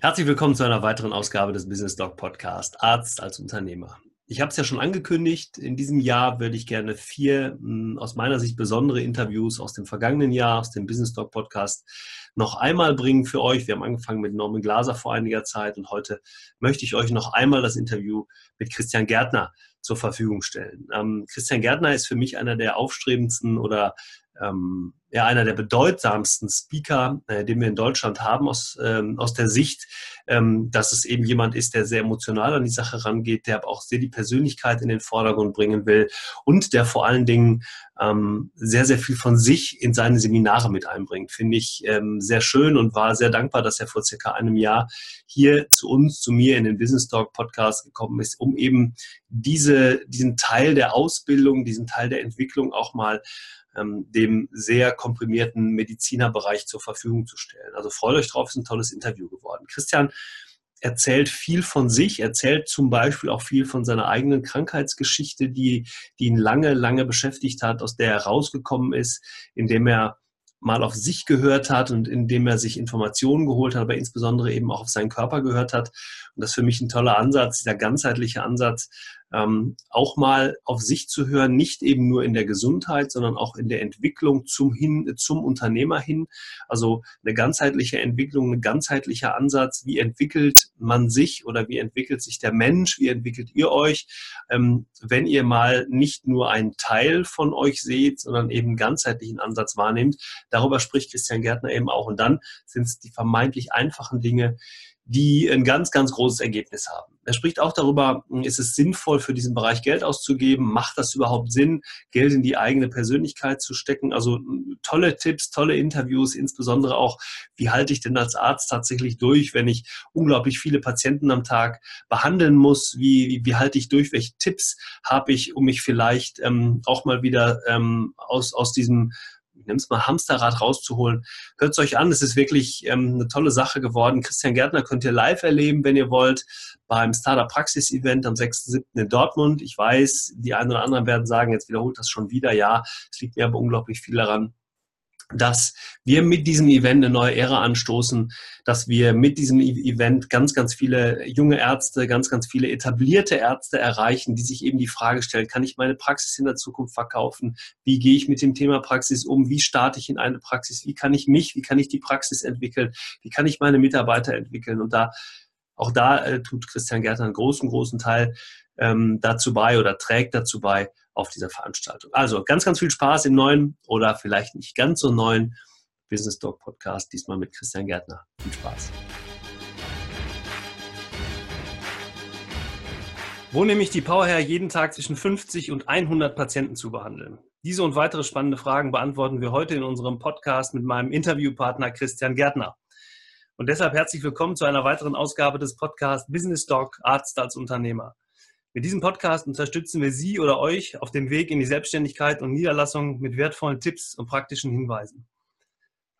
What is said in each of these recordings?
Herzlich willkommen zu einer weiteren Ausgabe des Business Doc Podcast Arzt als Unternehmer. Ich habe es ja schon angekündigt, in diesem Jahr würde ich gerne vier hm, aus meiner Sicht besondere Interviews aus dem vergangenen Jahr, aus dem Business Doc Podcast noch einmal bringen für euch. Wir haben angefangen mit Norman Glaser vor einiger Zeit und heute möchte ich euch noch einmal das Interview mit Christian Gärtner zur Verfügung stellen. Ähm, Christian Gärtner ist für mich einer der aufstrebendsten oder ähm, ja, einer der bedeutsamsten Speaker, äh, den wir in Deutschland haben, aus, ähm, aus der Sicht, ähm, dass es eben jemand ist, der sehr emotional an die Sache rangeht, der aber auch sehr die Persönlichkeit in den Vordergrund bringen will und der vor allen Dingen ähm, sehr, sehr viel von sich in seine Seminare mit einbringt. Finde ich ähm, sehr schön und war sehr dankbar, dass er vor circa einem Jahr hier zu uns, zu mir in den Business Talk Podcast gekommen ist, um eben diese, diesen Teil der Ausbildung, diesen Teil der Entwicklung auch mal ähm, dem sehr komprimierten Medizinerbereich zur Verfügung zu stellen. Also freut euch drauf, ist ein tolles Interview geworden. Christian erzählt viel von sich, erzählt zum Beispiel auch viel von seiner eigenen Krankheitsgeschichte, die, die ihn lange, lange beschäftigt hat, aus der er rausgekommen ist, indem er mal auf sich gehört hat und indem er sich Informationen geholt hat, aber insbesondere eben auch auf seinen Körper gehört hat. Und das ist für mich ein toller Ansatz, dieser ganzheitliche Ansatz, ähm, auch mal auf sich zu hören, nicht eben nur in der Gesundheit, sondern auch in der Entwicklung zum, hin, zum Unternehmer hin. Also eine ganzheitliche Entwicklung, ein ganzheitlicher Ansatz. Wie entwickelt man sich oder wie entwickelt sich der Mensch? Wie entwickelt ihr euch? Ähm, wenn ihr mal nicht nur einen Teil von euch seht, sondern eben ganzheitlichen Ansatz wahrnehmt. Darüber spricht Christian Gärtner eben auch. Und dann sind es die vermeintlich einfachen Dinge, die ein ganz, ganz großes Ergebnis haben. Er spricht auch darüber, ist es sinnvoll, für diesen Bereich Geld auszugeben? Macht das überhaupt Sinn, Geld in die eigene Persönlichkeit zu stecken? Also tolle Tipps, tolle Interviews, insbesondere auch, wie halte ich denn als Arzt tatsächlich durch, wenn ich unglaublich viele Patienten am Tag behandeln muss? Wie, wie, wie halte ich durch? Welche Tipps habe ich, um mich vielleicht ähm, auch mal wieder ähm, aus, aus diesem es mal Hamsterrad rauszuholen. Hört es euch an, es ist wirklich ähm, eine tolle Sache geworden. Christian Gärtner könnt ihr live erleben, wenn ihr wollt, beim Startup Praxis Event am 6.7. in Dortmund. Ich weiß, die einen oder anderen werden sagen, jetzt wiederholt das schon wieder. Ja, es liegt mir aber unglaublich viel daran, dass wir mit diesem Event eine neue Ära anstoßen, dass wir mit diesem e- Event ganz, ganz viele junge Ärzte, ganz, ganz viele etablierte Ärzte erreichen, die sich eben die Frage stellen, kann ich meine Praxis in der Zukunft verkaufen? Wie gehe ich mit dem Thema Praxis um? Wie starte ich in eine Praxis? Wie kann ich mich, wie kann ich die Praxis entwickeln? Wie kann ich meine Mitarbeiter entwickeln? Und da, auch da äh, tut Christian Gärtner einen großen, großen Teil ähm, dazu bei oder trägt dazu bei, auf dieser Veranstaltung. Also ganz, ganz viel Spaß im neuen oder vielleicht nicht ganz so neuen Business Dog Podcast, diesmal mit Christian Gärtner. Viel Spaß. Wo nehme ich die Power her, jeden Tag zwischen 50 und 100 Patienten zu behandeln? Diese und weitere spannende Fragen beantworten wir heute in unserem Podcast mit meinem Interviewpartner Christian Gärtner. Und deshalb herzlich willkommen zu einer weiteren Ausgabe des Podcasts Business Dog Arzt als Unternehmer. Mit diesem Podcast unterstützen wir Sie oder euch auf dem Weg in die Selbstständigkeit und Niederlassung mit wertvollen Tipps und praktischen Hinweisen.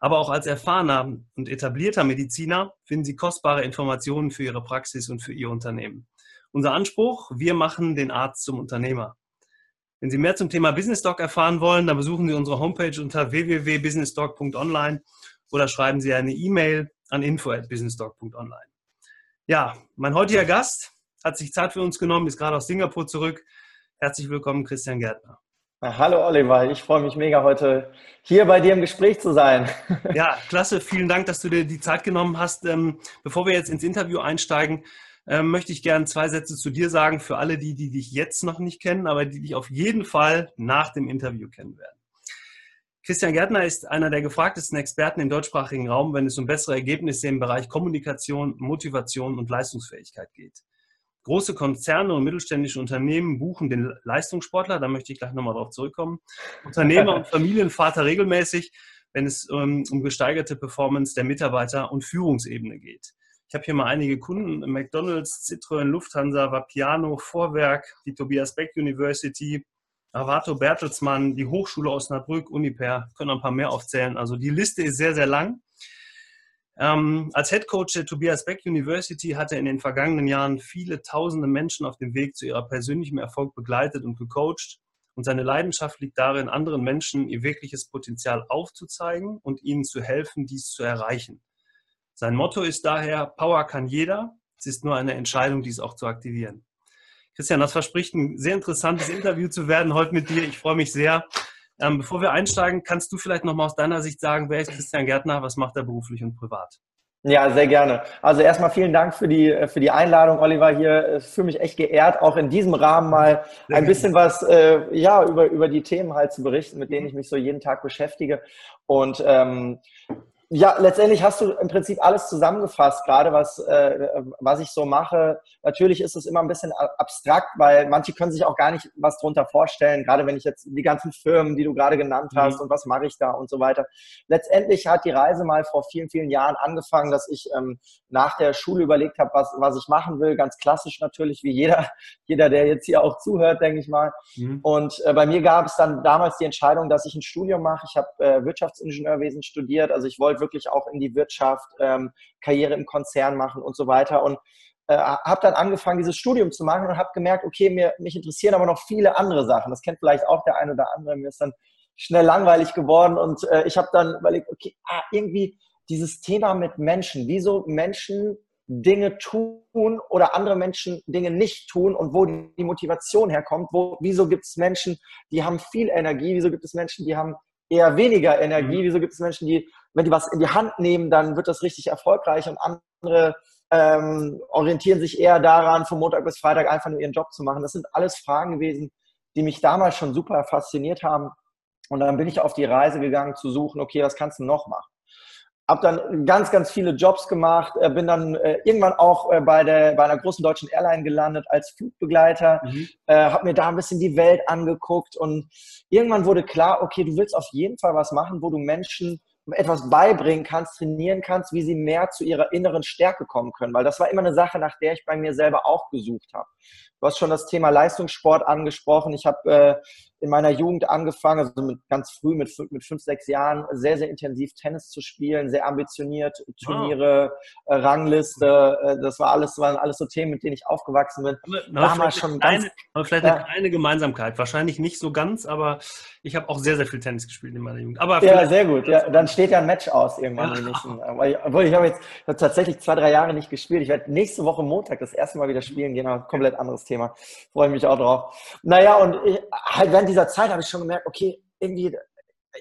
Aber auch als erfahrener und etablierter Mediziner finden Sie kostbare Informationen für Ihre Praxis und für Ihr Unternehmen. Unser Anspruch, wir machen den Arzt zum Unternehmer. Wenn Sie mehr zum Thema Business Doc erfahren wollen, dann besuchen Sie unsere Homepage unter www.businessdoc.online oder schreiben Sie eine E-Mail an info@businessdoc.online. Ja, mein heutiger Gast hat sich Zeit für uns genommen, ist gerade aus Singapur zurück. Herzlich willkommen, Christian Gärtner. Hallo Oliver, ich freue mich mega heute hier bei dir im Gespräch zu sein. Ja, klasse. Vielen Dank, dass du dir die Zeit genommen hast. Ähm, bevor wir jetzt ins Interview einsteigen, ähm, möchte ich gerne zwei Sätze zu dir sagen für alle, die, die dich jetzt noch nicht kennen, aber die dich auf jeden Fall nach dem Interview kennen werden. Christian Gärtner ist einer der gefragtesten Experten im deutschsprachigen Raum, wenn es um bessere Ergebnisse im Bereich Kommunikation, Motivation und Leistungsfähigkeit geht. Große Konzerne und mittelständische Unternehmen buchen den Leistungssportler, da möchte ich gleich nochmal drauf zurückkommen. Unternehmer und Familienvater regelmäßig, wenn es ähm, um gesteigerte Performance der Mitarbeiter und Führungsebene geht. Ich habe hier mal einige Kunden, McDonalds, Citroën, Lufthansa, Vapiano, Vorwerk, die Tobias Beck University, Avato Bertelsmann, die Hochschule Osnabrück, Uniper, können ein paar mehr aufzählen. Also die Liste ist sehr, sehr lang. Ähm, als Head Coach der Tobias Beck University hat er in den vergangenen Jahren viele tausende Menschen auf dem Weg zu ihrer persönlichen Erfolg begleitet und gecoacht. Und seine Leidenschaft liegt darin, anderen Menschen ihr wirkliches Potenzial aufzuzeigen und ihnen zu helfen, dies zu erreichen. Sein Motto ist daher, Power kann jeder, es ist nur eine Entscheidung, dies auch zu aktivieren. Christian, das verspricht ein sehr interessantes Interview zu werden heute mit dir. Ich freue mich sehr. Ähm, bevor wir einsteigen, kannst du vielleicht nochmal aus deiner Sicht sagen, wer ist Christian Gärtner, was macht er beruflich und privat? Ja, sehr gerne. Also erstmal vielen Dank für die, für die Einladung, Oliver, hier. Ich fühle mich echt geehrt, auch in diesem Rahmen mal ein bisschen was äh, ja, über, über die Themen halt zu berichten, mit denen ich mich so jeden Tag beschäftige. Und ähm, ja, letztendlich hast du im Prinzip alles zusammengefasst, gerade was, äh, was ich so mache. Natürlich ist es immer ein bisschen abstrakt, weil manche können sich auch gar nicht was drunter vorstellen, gerade wenn ich jetzt die ganzen Firmen, die du gerade genannt hast mhm. und was mache ich da und so weiter. Letztendlich hat die Reise mal vor vielen, vielen Jahren angefangen, dass ich ähm, nach der Schule überlegt habe, was, was ich machen will. Ganz klassisch natürlich, wie jeder, jeder, der jetzt hier auch zuhört, denke ich mal. Mhm. Und äh, bei mir gab es dann damals die Entscheidung, dass ich ein Studium mache. Ich habe äh, Wirtschaftsingenieurwesen studiert, also ich wollte wollte wirklich auch in die Wirtschaft, ähm, Karriere im Konzern machen und so weiter. Und äh, habe dann angefangen, dieses Studium zu machen und habe gemerkt, okay, mir, mich interessieren aber noch viele andere Sachen. Das kennt vielleicht auch der eine oder andere. Mir ist dann schnell langweilig geworden und äh, ich habe dann überlegt, okay, ah, irgendwie dieses Thema mit Menschen, wieso Menschen Dinge tun oder andere Menschen Dinge nicht tun und wo die Motivation herkommt. Wo, wieso gibt es Menschen, die haben viel Energie? Wieso gibt es Menschen, die haben eher weniger Energie? Mhm. Wieso gibt es Menschen, die, wenn die was in die Hand nehmen, dann wird das richtig erfolgreich und andere ähm, orientieren sich eher daran, von Montag bis Freitag einfach nur ihren Job zu machen? Das sind alles Fragen gewesen, die mich damals schon super fasziniert haben. Und dann bin ich auf die Reise gegangen zu suchen, okay, was kannst du noch machen? habe dann ganz, ganz viele Jobs gemacht, äh, bin dann äh, irgendwann auch äh, bei, der, bei einer großen deutschen Airline gelandet als Flugbegleiter, mhm. habe mir da ein bisschen die Welt angeguckt und irgendwann wurde klar, okay, du willst auf jeden Fall was machen, wo du Menschen etwas beibringen kannst, trainieren kannst, wie sie mehr zu ihrer inneren Stärke kommen können, weil das war immer eine Sache, nach der ich bei mir selber auch gesucht habe. Du hast schon das Thema Leistungssport angesprochen. Ich habe äh, in meiner Jugend angefangen, also mit, ganz früh, mit, mit fünf, sechs Jahren, sehr, sehr intensiv Tennis zu spielen, sehr ambitioniert, Turniere, äh, Rangliste, äh, das war alles, waren alles so Themen, mit denen ich aufgewachsen bin. Aber, Damals schon ganz, eine, aber vielleicht eine kleine Gemeinsamkeit, wahrscheinlich nicht so ganz, aber ich habe auch sehr, sehr viel Tennis gespielt in meiner Jugend. Aber ja, sehr gut. Ja, dann steht ja ein Match aus irgendwann. Ja. Obwohl ich habe jetzt hab tatsächlich zwei, drei Jahre nicht gespielt. Ich werde nächste Woche Montag das erste Mal wieder spielen gehen, aber komplett anderes Thema. Freue ich mich auch drauf. Naja, und ich, halt während dieser Zeit habe ich schon gemerkt, okay, irgendwie,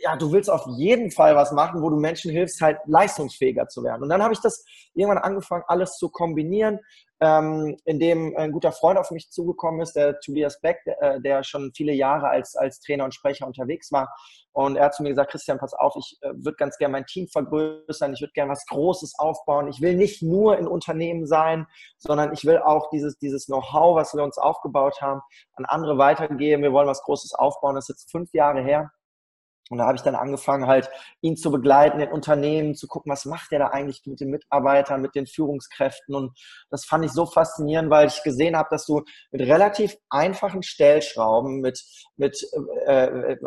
ja, du willst auf jeden Fall was machen, wo du Menschen hilfst, halt leistungsfähiger zu werden. Und dann habe ich das irgendwann angefangen, alles zu kombinieren, ähm, in dem ein guter Freund auf mich zugekommen ist, der Tobias Beck, der, äh, der schon viele Jahre als, als Trainer und Sprecher unterwegs war. Und er hat zu mir gesagt, Christian, pass auf, ich äh, würde ganz gerne mein Team vergrößern, ich würde gerne was Großes aufbauen. Ich will nicht nur in Unternehmen sein, sondern ich will auch dieses, dieses Know-how, was wir uns aufgebaut haben, an andere weitergeben. Wir wollen was Großes aufbauen. Das ist jetzt fünf Jahre her. Und da habe ich dann angefangen, halt ihn zu begleiten, in Unternehmen, zu gucken, was macht er da eigentlich mit den Mitarbeitern, mit den Führungskräften. Und das fand ich so faszinierend, weil ich gesehen habe, dass du mit relativ einfachen Stellschrauben, mit, mit äh, äh,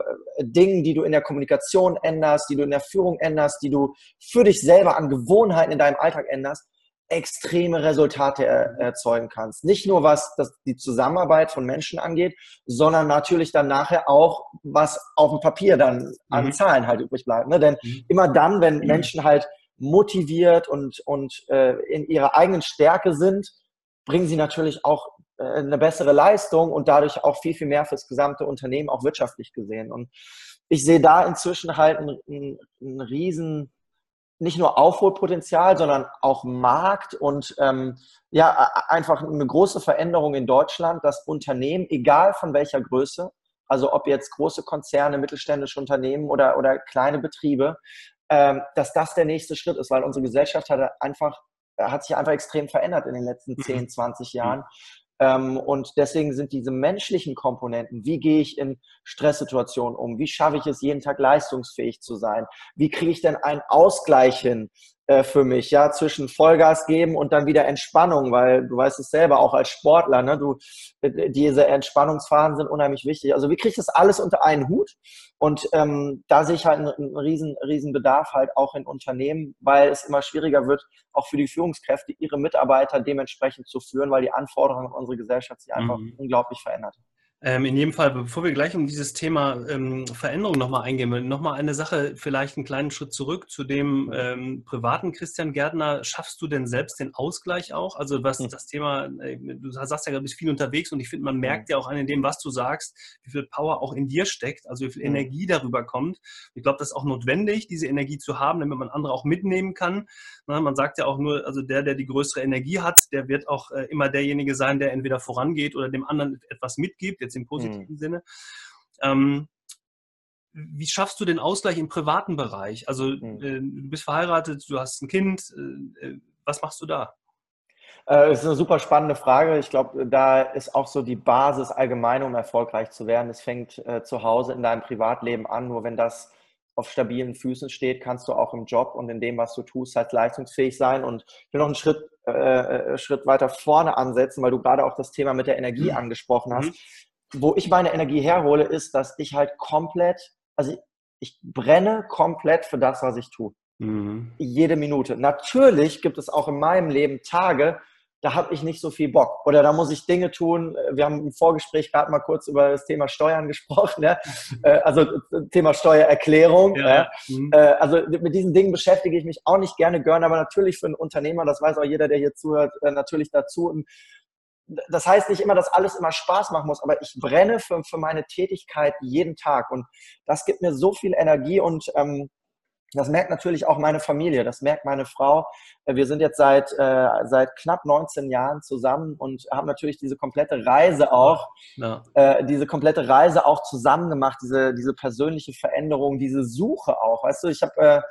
Dingen, die du in der Kommunikation änderst, die du in der Führung änderst, die du für dich selber an Gewohnheiten in deinem Alltag änderst, extreme Resultate er, erzeugen kannst. Nicht nur was das, die Zusammenarbeit von Menschen angeht, sondern natürlich dann nachher auch, was auf dem Papier dann an mhm. Zahlen halt übrig bleibt. Ne? Denn mhm. immer dann, wenn mhm. Menschen halt motiviert und, und äh, in ihrer eigenen Stärke sind, bringen sie natürlich auch äh, eine bessere Leistung und dadurch auch viel, viel mehr fürs gesamte Unternehmen, auch wirtschaftlich gesehen. Und ich sehe da inzwischen halt einen, einen, einen riesen nicht nur Aufholpotenzial, sondern auch Markt und ähm, ja, einfach eine große Veränderung in Deutschland, dass Unternehmen, egal von welcher Größe, also ob jetzt große Konzerne, mittelständische Unternehmen oder, oder kleine Betriebe, ähm, dass das der nächste Schritt ist, weil unsere Gesellschaft hat einfach hat sich einfach extrem verändert in den letzten 10, mhm. 20 Jahren. Ähm, und deswegen sind diese menschlichen Komponenten, wie gehe ich in Stresssituationen um, wie schaffe ich es, jeden Tag leistungsfähig zu sein, wie kriege ich denn einen Ausgleich hin äh, für mich, ja, zwischen Vollgas geben und dann wieder Entspannung, weil du weißt es selber auch als Sportler, ne, du, äh, diese Entspannungsphasen sind unheimlich wichtig. Also wie kriege ich das alles unter einen Hut? Und ähm, da sehe ich halt einen, einen riesen, riesen Bedarf halt auch in Unternehmen, weil es immer schwieriger wird, auch für die Führungskräfte, ihre Mitarbeiter dementsprechend zu führen, weil die Anforderungen an unsere Gesellschaft sich einfach mhm. unglaublich verändert. Ähm, in jedem Fall, bevor wir gleich um dieses Thema ähm, Veränderung nochmal eingehen, nochmal eine Sache, vielleicht einen kleinen Schritt zurück zu dem ähm, privaten Christian Gärtner. Schaffst du denn selbst den Ausgleich auch? Also was hm. das Thema, äh, du sagst ja, du bist viel unterwegs und ich finde, man merkt ja auch an dem, was du sagst, wie viel Power auch in dir steckt, also wie viel hm. Energie darüber kommt. Ich glaube, das ist auch notwendig, diese Energie zu haben, damit man andere auch mitnehmen kann. Na, man sagt ja auch nur, also der, der die größere Energie hat, der wird auch äh, immer derjenige sein, der entweder vorangeht oder dem anderen etwas mitgibt jetzt im positiven mhm. Sinne. Ähm, wie schaffst du den Ausgleich im privaten Bereich? Also mhm. äh, du bist verheiratet, du hast ein Kind. Äh, äh was machst du da? Das ist eine super spannende Frage. Ich glaube, da ist auch so die Basis allgemein, um erfolgreich zu werden. Es fängt äh, zu Hause in deinem Privatleben an. Nur wenn das auf stabilen Füßen steht, kannst du auch im Job und in dem, was du tust, halt leistungsfähig sein. Und ich will noch einen Schritt, äh, äh Schritt weiter vorne ansetzen, weil du gerade auch das Thema mit der Energie mhm. angesprochen hast. Wo ich meine Energie herhole, ist, dass ich halt komplett, also ich brenne komplett für das, was ich tue. Mhm. Jede Minute. Natürlich gibt es auch in meinem Leben Tage, da habe ich nicht so viel Bock. Oder da muss ich Dinge tun. Wir haben im Vorgespräch gerade mal kurz über das Thema Steuern gesprochen. Ja? Äh, also Thema Steuererklärung. Ja, ja. Mhm. Äh, also mit diesen Dingen beschäftige ich mich auch nicht gerne, gehören aber natürlich für einen Unternehmer, das weiß auch jeder, der hier zuhört, äh, natürlich dazu das heißt nicht immer, dass alles immer Spaß machen muss, aber ich brenne für, für meine Tätigkeit jeden Tag und das gibt mir so viel Energie und ähm, das merkt natürlich auch meine Familie, das merkt meine Frau. Äh, wir sind jetzt seit, äh, seit knapp 19 Jahren zusammen und haben natürlich diese komplette Reise auch, ja. äh, diese komplette Reise auch zusammen gemacht, diese, diese persönliche Veränderung, diese Suche auch. Weißt du, ich habe äh,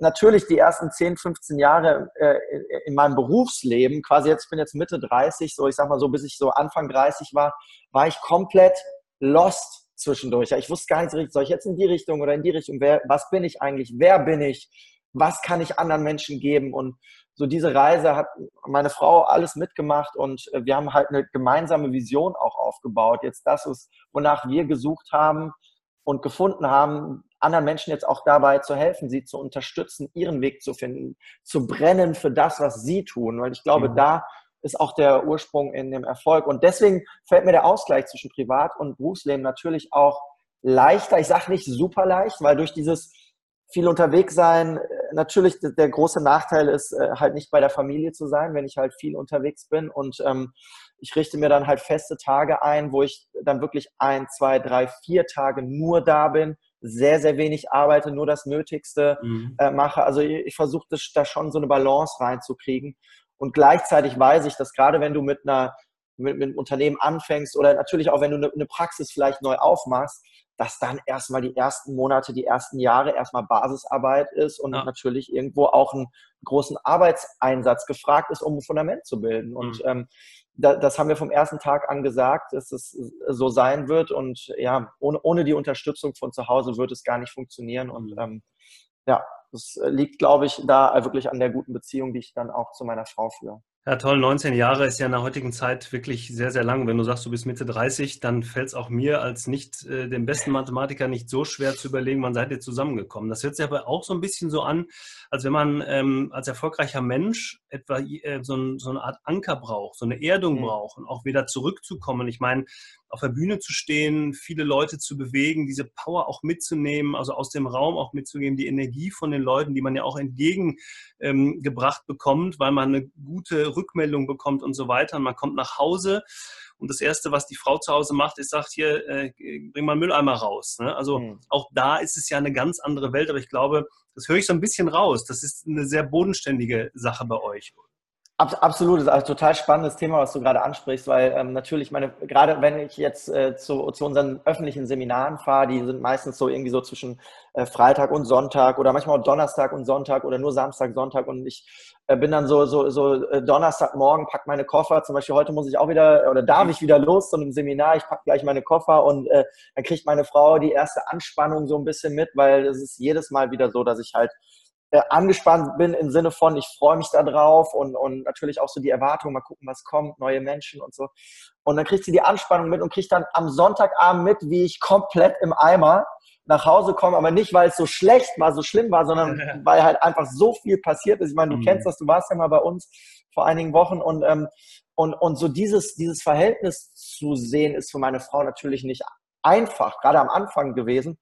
natürlich die ersten 10, 15 Jahre äh, in meinem Berufsleben, quasi jetzt, ich bin jetzt Mitte 30, so ich sag mal so, bis ich so Anfang 30 war, war ich komplett lost zwischendurch. Ja, ich wusste gar nicht so richtig, soll ich jetzt in die Richtung oder in die Richtung, wer, was bin ich eigentlich, wer bin ich, was kann ich anderen Menschen geben und so diese Reise hat meine Frau alles mitgemacht und äh, wir haben halt eine gemeinsame Vision auch aufgebaut. Jetzt das ist, wonach wir gesucht haben und gefunden haben, anderen Menschen jetzt auch dabei zu helfen, sie zu unterstützen, ihren Weg zu finden, zu brennen für das, was sie tun. Weil ich glaube, mhm. da ist auch der Ursprung in dem Erfolg. Und deswegen fällt mir der Ausgleich zwischen Privat- und Berufsleben natürlich auch leichter. Ich sage nicht super leicht, weil durch dieses viel unterwegs sein, äh, natürlich der große Nachteil ist, äh, halt nicht bei der Familie zu sein, wenn ich halt viel unterwegs bin. Und ähm, ich richte mir dann halt feste Tage ein, wo ich dann wirklich ein, zwei, drei, vier Tage nur da bin, sehr, sehr wenig arbeite, nur das Nötigste mhm. äh, mache. Also ich, ich versuche da schon so eine Balance reinzukriegen. Und gleichzeitig weiß ich, dass gerade wenn du mit einer mit, mit einem Unternehmen anfängst oder natürlich auch wenn du eine, eine Praxis vielleicht neu aufmachst, dass dann erstmal die ersten Monate, die ersten Jahre erstmal Basisarbeit ist und ja. natürlich irgendwo auch einen großen Arbeitseinsatz gefragt ist, um ein Fundament zu bilden. Und mhm. ähm, da, das haben wir vom ersten Tag an gesagt, dass es so sein wird. Und ja, ohne, ohne die Unterstützung von zu Hause wird es gar nicht funktionieren. Und mhm. ähm, ja, das liegt, glaube ich, da wirklich an der guten Beziehung, die ich dann auch zu meiner Frau führe. Ja, toll. 19 Jahre ist ja in der heutigen Zeit wirklich sehr, sehr lang. Wenn du sagst, du bist Mitte 30, dann fällt es auch mir als nicht äh, dem besten Mathematiker nicht so schwer zu überlegen, wann seid ihr zusammengekommen. Das hört sich aber auch so ein bisschen so an, als wenn man ähm, als erfolgreicher Mensch etwa äh, so, ein, so, eine Art Anker braucht, so eine Erdung mhm. braucht und auch wieder zurückzukommen. Ich meine, auf der Bühne zu stehen, viele Leute zu bewegen, diese Power auch mitzunehmen, also aus dem Raum auch mitzugeben, die Energie von den Leuten, die man ja auch entgegengebracht ähm, bekommt, weil man eine gute Rückmeldung bekommt und so weiter. Und man kommt nach Hause und das Erste, was die Frau zu Hause macht, ist, sagt hier, äh, bring mal Mülleimer raus. Ne? Also mhm. auch da ist es ja eine ganz andere Welt, aber ich glaube, das höre ich so ein bisschen raus. Das ist eine sehr bodenständige Sache bei euch. Absolut, das ist ein total spannendes Thema, was du gerade ansprichst, weil ähm, natürlich meine, gerade wenn ich jetzt äh, zu, zu unseren öffentlichen Seminaren fahre, die sind meistens so irgendwie so zwischen äh, Freitag und Sonntag oder manchmal auch Donnerstag und Sonntag oder nur Samstag, Sonntag und ich äh, bin dann so, so, so äh, Donnerstagmorgen, pack meine Koffer, zum Beispiel heute muss ich auch wieder oder darf ich wieder los zu einem Seminar, ich pack gleich meine Koffer und äh, dann kriegt meine Frau die erste Anspannung so ein bisschen mit, weil es ist jedes Mal wieder so, dass ich halt äh, angespannt bin im Sinne von, ich freue mich da drauf und, und natürlich auch so die Erwartung, mal gucken, was kommt, neue Menschen und so. Und dann kriegt sie die Anspannung mit und kriegt dann am Sonntagabend mit, wie ich komplett im Eimer nach Hause komme, aber nicht, weil es so schlecht war, so schlimm war, sondern weil halt einfach so viel passiert ist. Ich meine, du mhm. kennst das, du warst ja mal bei uns vor einigen Wochen und, ähm, und, und so dieses, dieses Verhältnis zu sehen, ist für meine Frau natürlich nicht einfach, gerade am Anfang gewesen.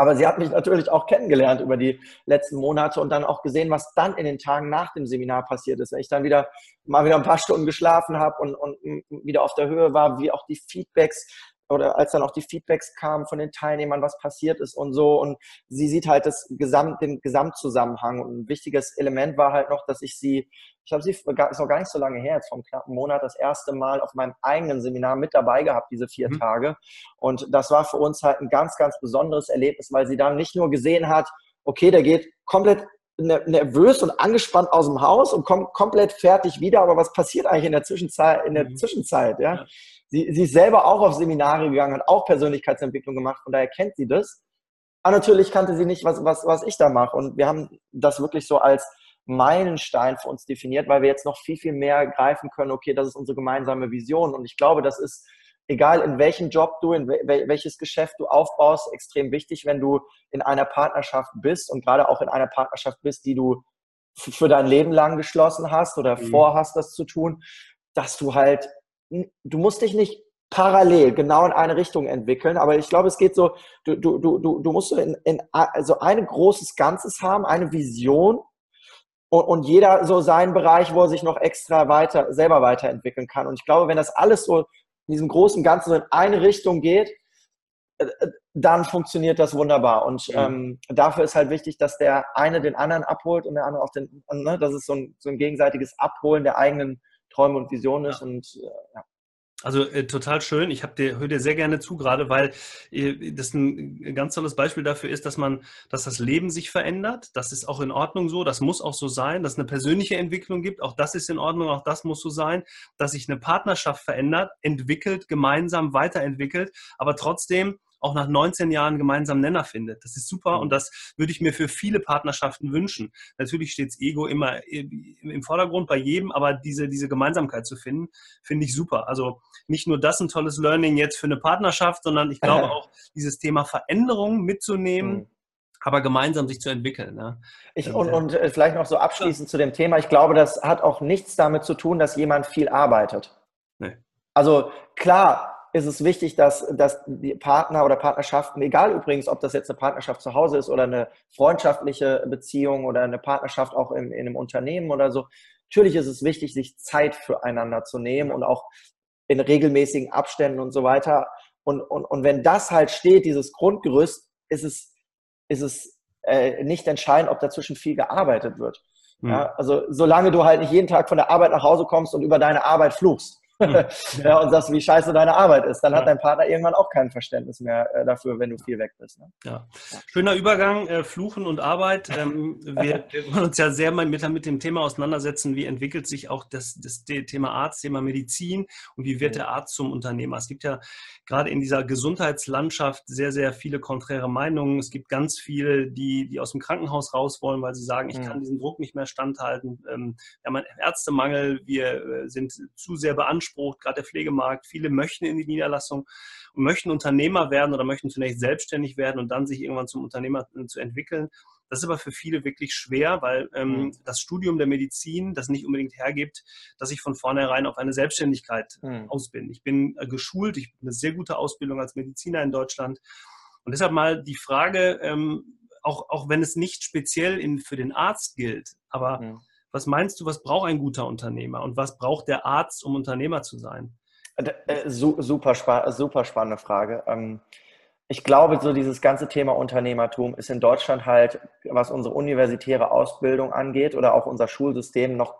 Aber sie hat mich natürlich auch kennengelernt über die letzten Monate und dann auch gesehen, was dann in den Tagen nach dem Seminar passiert ist. Wenn ich dann wieder mal wieder ein paar Stunden geschlafen habe und, und wieder auf der Höhe war, wie auch die Feedbacks oder als dann auch die Feedbacks kamen von den Teilnehmern, was passiert ist und so. Und sie sieht halt das Gesamt, den Gesamtzusammenhang. Und ein wichtiges Element war halt noch, dass ich sie, ich habe sie, ist noch gar nicht so lange her, jetzt einem knappen Monat, das erste Mal auf meinem eigenen Seminar mit dabei gehabt, diese vier mhm. Tage. Und das war für uns halt ein ganz, ganz besonderes Erlebnis, weil sie dann nicht nur gesehen hat, okay, der geht komplett ne, nervös und angespannt aus dem Haus und kommt komplett fertig wieder. Aber was passiert eigentlich in der Zwischenzeit? In der mhm. Zwischenzeit, ja? Sie, sie ist selber auch auf Seminare gegangen, hat auch Persönlichkeitsentwicklung gemacht, von daher kennt sie das. Aber natürlich kannte sie nicht, was, was, was ich da mache. Und wir haben das wirklich so als Meilenstein für uns definiert, weil wir jetzt noch viel, viel mehr greifen können, okay, das ist unsere gemeinsame Vision. Und ich glaube, das ist, egal in welchem Job du, in welches Geschäft du aufbaust, extrem wichtig, wenn du in einer Partnerschaft bist und gerade auch in einer Partnerschaft bist, die du für dein Leben lang geschlossen hast oder mhm. vorhast, das zu tun, dass du halt du musst dich nicht parallel genau in eine Richtung entwickeln, aber ich glaube, es geht so, du, du, du, du musst so in, in also ein großes Ganzes haben, eine Vision und, und jeder so seinen Bereich, wo er sich noch extra weiter, selber weiterentwickeln kann. Und ich glaube, wenn das alles so in diesem großen Ganzen so in eine Richtung geht, äh, äh, dann funktioniert das wunderbar. Und mhm. ähm, dafür ist halt wichtig, dass der eine den anderen abholt und der andere auch den, ne, das ist so ein, so ein gegenseitiges Abholen der eigenen Träume und Visionen ist. Ja. Und äh, ja. Also äh, total schön. Ich dir, höre dir sehr gerne zu, gerade weil äh, das ein ganz tolles Beispiel dafür ist, dass man, dass das Leben sich verändert. Das ist auch in Ordnung so. Das muss auch so sein, dass es eine persönliche Entwicklung gibt. Auch das ist in Ordnung. Auch das muss so sein, dass sich eine Partnerschaft verändert, entwickelt, gemeinsam weiterentwickelt, aber trotzdem auch nach 19 Jahren gemeinsamen Nenner findet. Das ist super und das würde ich mir für viele Partnerschaften wünschen. Natürlich steht das Ego immer im Vordergrund bei jedem, aber diese, diese Gemeinsamkeit zu finden, finde ich super. Also nicht nur das ein tolles Learning jetzt für eine Partnerschaft, sondern ich glaube auch dieses Thema Veränderung mitzunehmen. Mhm aber gemeinsam sich zu entwickeln. Ne? Ich, und, und äh, vielleicht noch so abschließend zu dem Thema. Ich glaube, das hat auch nichts damit zu tun, dass jemand viel arbeitet. Nee. Also klar, ist es wichtig, dass, dass die Partner oder Partnerschaften, egal übrigens, ob das jetzt eine Partnerschaft zu Hause ist oder eine freundschaftliche Beziehung oder eine Partnerschaft auch in, in einem Unternehmen oder so, natürlich ist es wichtig, sich Zeit füreinander zu nehmen und auch in regelmäßigen Abständen und so weiter. Und, und, und wenn das halt steht, dieses Grundgerüst, ist es, ist es äh, nicht entscheidend, ob dazwischen viel gearbeitet wird. Mhm. Ja, also solange du halt nicht jeden Tag von der Arbeit nach Hause kommst und über deine Arbeit fluchst, hm. ja, und sagst, wie scheiße deine Arbeit ist, dann ja. hat dein Partner irgendwann auch kein Verständnis mehr äh, dafür, wenn du viel weg bist. Ne? Ja. Schöner Übergang, äh, Fluchen und Arbeit. Ähm, wir, wir, wollen uns ja sehr mal mit, mit, dem Thema auseinandersetzen, wie entwickelt sich auch das, das Thema Arzt, Thema Medizin und wie wird der Arzt zum Unternehmer. Es gibt ja gerade in dieser Gesundheitslandschaft sehr, sehr viele konträre Meinungen. Es gibt ganz viele, die, die aus dem Krankenhaus raus wollen, weil sie sagen, ich kann diesen Druck nicht mehr standhalten. Ähm, wir haben einen Ärztemangel, wir äh, sind zu sehr beansprucht beansprucht, gerade der Pflegemarkt. Viele möchten in die Niederlassung und möchten Unternehmer werden oder möchten zunächst selbstständig werden und dann sich irgendwann zum Unternehmer äh, zu entwickeln. Das ist aber für viele wirklich schwer, weil ähm, mhm. das Studium der Medizin das nicht unbedingt hergibt, dass ich von vornherein auf eine Selbstständigkeit mhm. aus bin. Ich bin äh, geschult, ich habe eine sehr gute Ausbildung als Mediziner in Deutschland. Und deshalb mal die Frage, ähm, auch, auch wenn es nicht speziell in, für den Arzt gilt, aber mhm. Was meinst du, was braucht ein guter Unternehmer und was braucht der Arzt, um Unternehmer zu sein? Äh, äh, super, super spannende Frage. Ähm, ich glaube, so dieses ganze Thema Unternehmertum ist in Deutschland halt, was unsere universitäre Ausbildung angeht oder auch unser Schulsystem noch